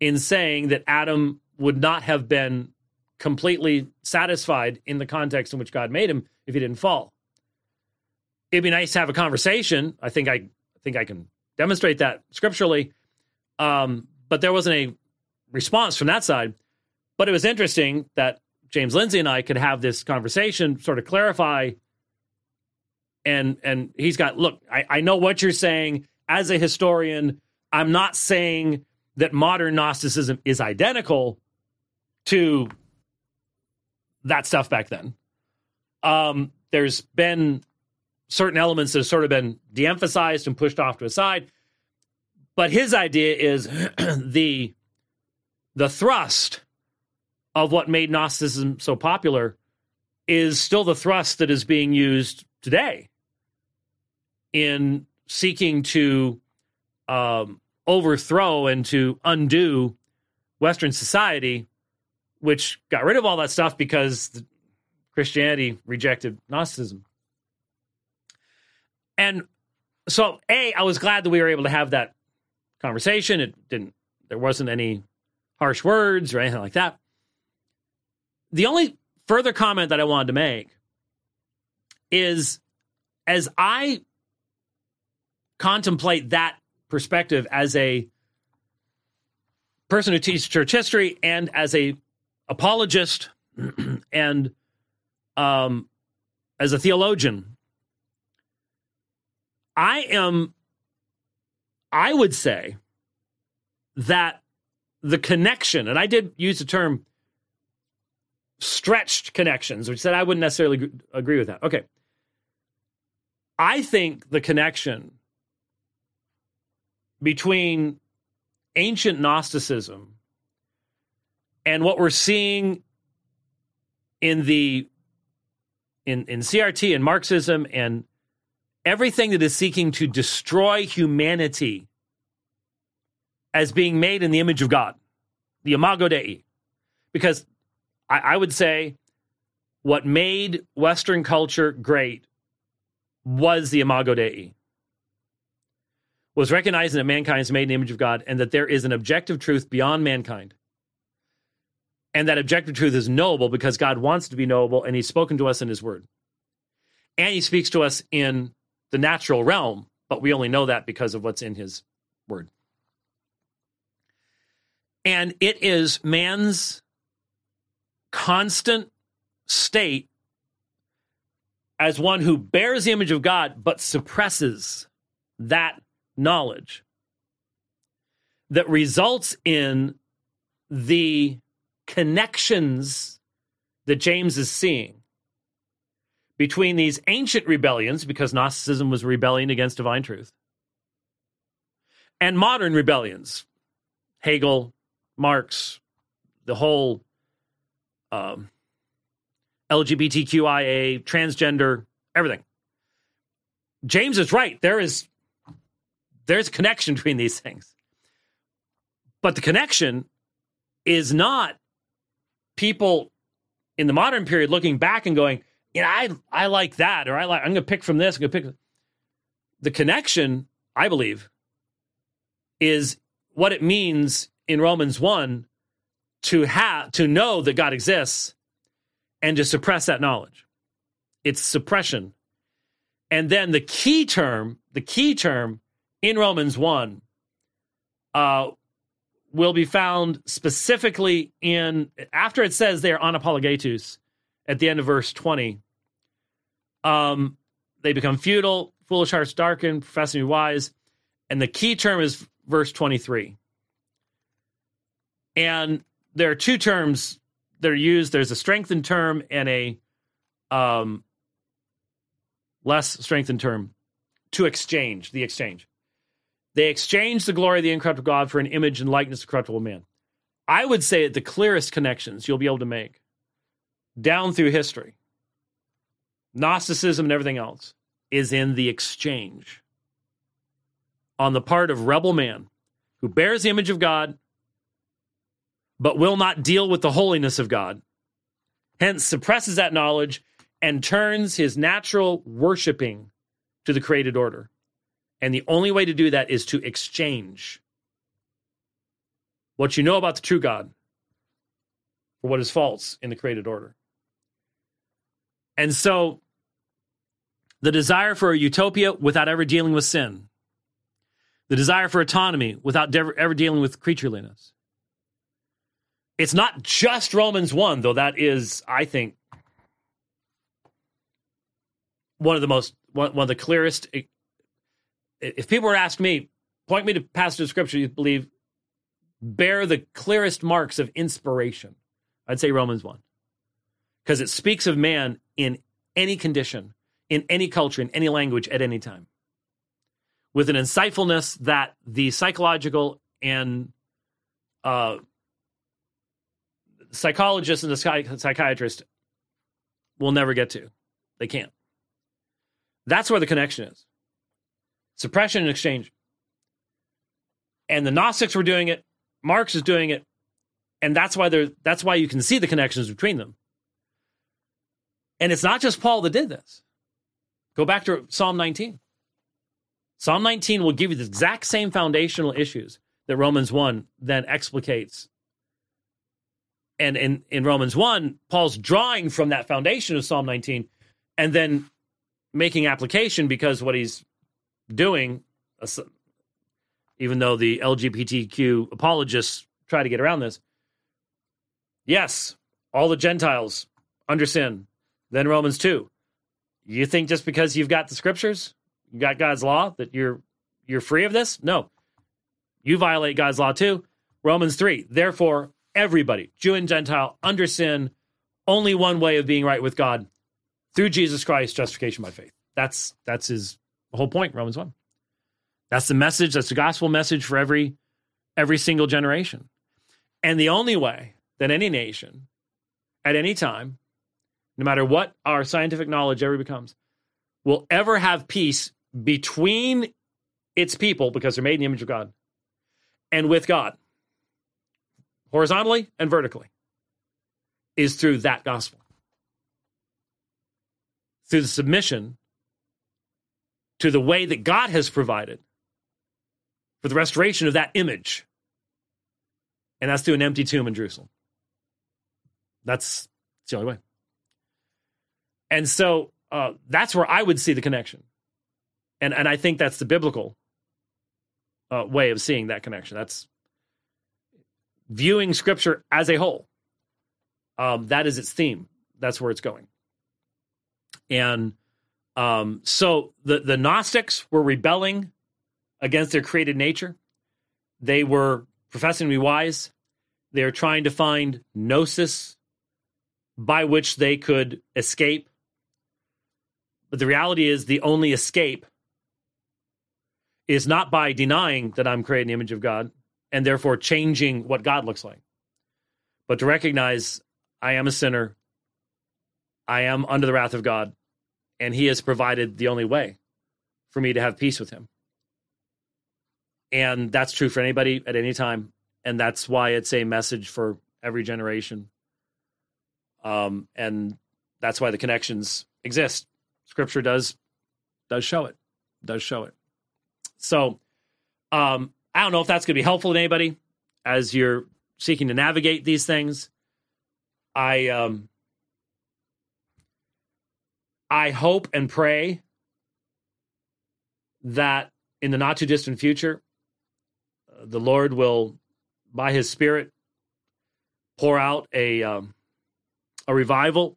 in saying that Adam would not have been completely satisfied in the context in which God made him if he didn't fall. It'd be nice to have a conversation. I think I, I think I can demonstrate that scripturally. Um, but there wasn't a response from that side. But it was interesting that James Lindsay and I could have this conversation, sort of clarify. And and he's got look, I, I know what you're saying. As a historian, I'm not saying that modern Gnosticism is identical to that stuff back then. Um, there's been certain elements that have sort of been de-emphasized and pushed off to a side. But his idea is the the thrust of what made Gnosticism so popular is still the thrust that is being used today in seeking to um, overthrow and to undo Western society which got rid of all that stuff because Christianity rejected Gnosticism. And so, A, I was glad that we were able to have that conversation. It didn't, there wasn't any harsh words or anything like that. The only further comment that I wanted to make is as I contemplate that perspective as a person who teaches church history and as a apologist and um, as a theologian, I am, I would say that the connection, and I did use the term stretched connections, which said I wouldn't necessarily agree with that. Okay. I think the connection between ancient Gnosticism and what we're seeing in the in, in CRT and Marxism and everything that is seeking to destroy humanity as being made in the image of God, the Imago Dei. Because I, I would say what made Western culture great was the Imago Dei. Was recognizing that mankind is made in the image of God and that there is an objective truth beyond mankind. And that objective truth is knowable because God wants to be knowable and He's spoken to us in His Word. And He speaks to us in the natural realm, but we only know that because of what's in His Word. And it is man's constant state as one who bears the image of God but suppresses that knowledge that results in the connections that James is seeing between these ancient rebellions, because Gnosticism was rebellion against divine truth, and modern rebellions, Hegel, Marx, the whole um, LGBTQIA, transgender, everything. James is right. There is there's a connection between these things. But the connection is not people in the modern period looking back and going, yeah, I I like that, or I like I'm gonna pick from this, I'm gonna pick the connection, I believe, is what it means in Romans 1 to have to know that God exists and to suppress that knowledge. It's suppression. And then the key term, the key term in Romans 1 uh, will be found specifically in, after it says they are anapologetous at the end of verse 20. Um, they become futile, foolish hearts darkened, professing to be wise. And the key term is verse 23. And there are two terms that are used. There's a strengthened term and a um, less strengthened term to exchange, the exchange. They exchange the glory of the incorruptible God for an image and likeness of corruptible man. I would say that the clearest connections you'll be able to make down through history, Gnosticism and everything else, is in the exchange on the part of rebel man who bears the image of God but will not deal with the holiness of God, hence suppresses that knowledge and turns his natural worshiping to the created order. And the only way to do that is to exchange what you know about the true God for what is false in the created order. And so the desire for a utopia without ever dealing with sin, the desire for autonomy without ever dealing with creatureliness, it's not just Romans 1, though that is, I think, one of the most, one, one of the clearest. If people were to ask me, point me to passage of scripture you believe bear the clearest marks of inspiration, I'd say Romans 1. Because it speaks of man in any condition, in any culture, in any language, at any time. With an insightfulness that the psychological and uh, psychologist and the psychiatrist will never get to. They can't. That's where the connection is. Suppression and exchange. And the Gnostics were doing it, Marx is doing it, and that's why they that's why you can see the connections between them. And it's not just Paul that did this. Go back to Psalm 19. Psalm 19 will give you the exact same foundational issues that Romans 1 then explicates and in, in Romans 1, Paul's drawing from that foundation of Psalm 19 and then making application because what he's doing, even though the LGBTQ apologists try to get around this, yes, all the Gentiles under sin. Then Romans 2. You think just because you've got the scriptures, you got God's law, that you're you're free of this? No. You violate God's law too. Romans 3. Therefore, everybody, Jew and Gentile, under sin, only one way of being right with God through Jesus Christ, justification by faith. That's that's his whole point, Romans 1. That's the message, that's the gospel message for every every single generation. And the only way that any nation at any time, no matter what our scientific knowledge ever becomes, will ever have peace between its people because they're made in the image of God and with God, horizontally and vertically, is through that gospel. Through the submission to the way that God has provided for the restoration of that image. And that's through an empty tomb in Jerusalem. That's, the only way. And so uh, that's where I would see the connection. And, and I think that's the biblical uh, way of seeing that connection. That's viewing scripture as a whole. Um, that is its theme. That's where it's going. And um, so the, the Gnostics were rebelling against their created nature. They were professing to be wise. They are trying to find gnosis by which they could escape. But the reality is, the only escape is not by denying that I'm created in the image of God and therefore changing what God looks like, but to recognize I am a sinner. I am under the wrath of God, and He has provided the only way for me to have peace with Him. And that's true for anybody at any time. And that's why it's a message for every generation. Um, and that's why the connections exist. Scripture does does show it. Does show it. So um, I don't know if that's going to be helpful to anybody as you're seeking to navigate these things. I um, I hope and pray that in the not too distant future, the Lord will, by His Spirit, pour out a um, a revival.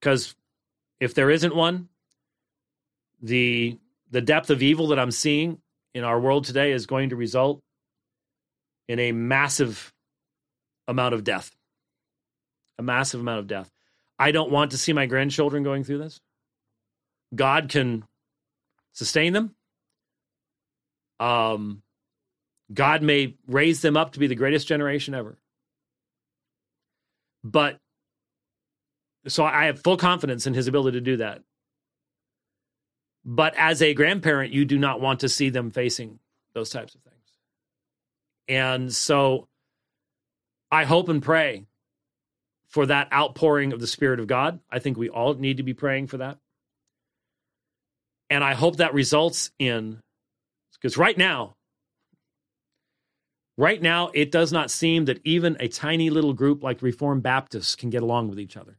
Because if there isn't one, the the depth of evil that I'm seeing in our world today is going to result in a massive amount of death. A massive amount of death. I don't want to see my grandchildren going through this. God can sustain them. Um, God may raise them up to be the greatest generation ever. But so I have full confidence in his ability to do that. But as a grandparent, you do not want to see them facing those types of things. And so I hope and pray for that outpouring of the Spirit of God. I think we all need to be praying for that. And I hope that results in, because right now, right now, it does not seem that even a tiny little group like Reformed Baptists can get along with each other.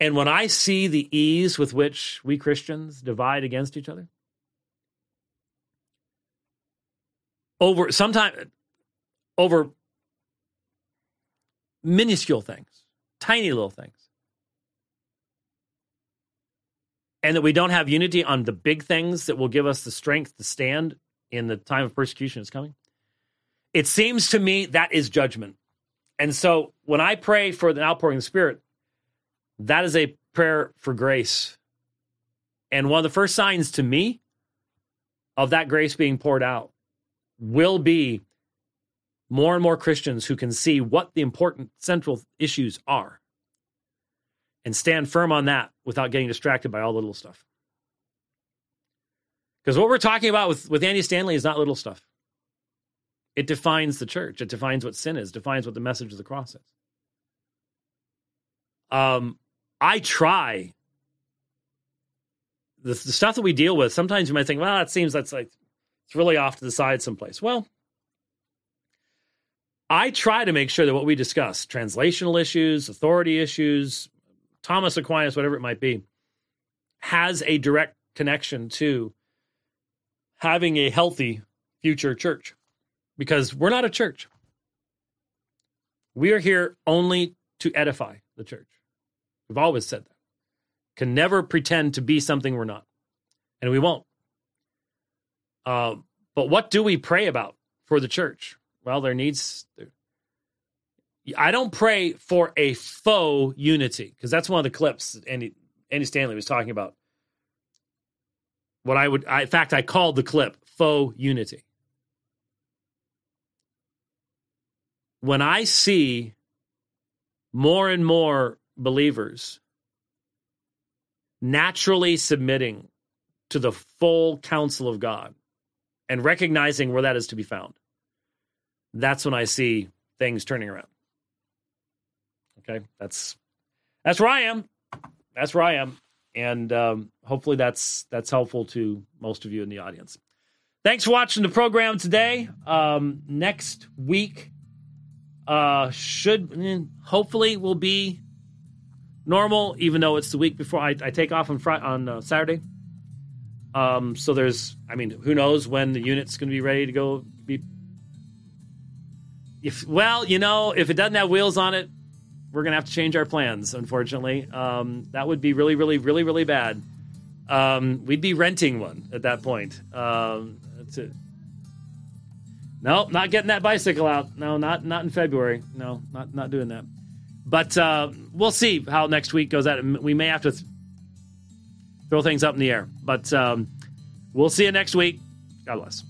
And when I see the ease with which we Christians divide against each other, over sometimes over minuscule things, tiny little things, and that we don't have unity on the big things that will give us the strength to stand in the time of persecution is coming. It seems to me that is judgment. And so when I pray for the outpouring of the Spirit, that is a prayer for grace. And one of the first signs to me of that grace being poured out will be more and more Christians who can see what the important central issues are and stand firm on that without getting distracted by all the little stuff. Because what we're talking about with, with Andy Stanley is not little stuff. It defines the church. It defines what sin is, defines what the message of the cross is. Um, I try the, the stuff that we deal with. Sometimes you might think, well, it seems that's like it's really off to the side someplace. Well, I try to make sure that what we discuss, translational issues, authority issues, Thomas Aquinas, whatever it might be, has a direct connection to having a healthy future church because we're not a church. We are here only to edify the church. We've always said that. Can never pretend to be something we're not, and we won't. Uh, But what do we pray about for the church? Well, there needs. I don't pray for a faux unity because that's one of the clips that Andy, Andy Stanley was talking about. What I would, I, in fact, I called the clip faux unity. When I see more and more believers naturally submitting to the full counsel of God and recognizing where that is to be found, that's when I see things turning around. Okay, that's that's where I am. That's where I am, and um, hopefully that's that's helpful to most of you in the audience. Thanks for watching the program today. Um, next week uh, should eh, hopefully will be normal, even though it's the week before I, I take off on Friday, on uh, Saturday. Um, so there's, I mean, who knows when the unit's going to be ready to go? Be if well, you know, if it doesn't have wheels on it, we're going to have to change our plans. Unfortunately, um, that would be really, really, really, really bad. Um, we'd be renting one at that point. Um, to, no, not getting that bicycle out. No, not not in February. No, not not doing that. But uh, we'll see how next week goes out. We may have to th- throw things up in the air, but um, we'll see you next week. God bless.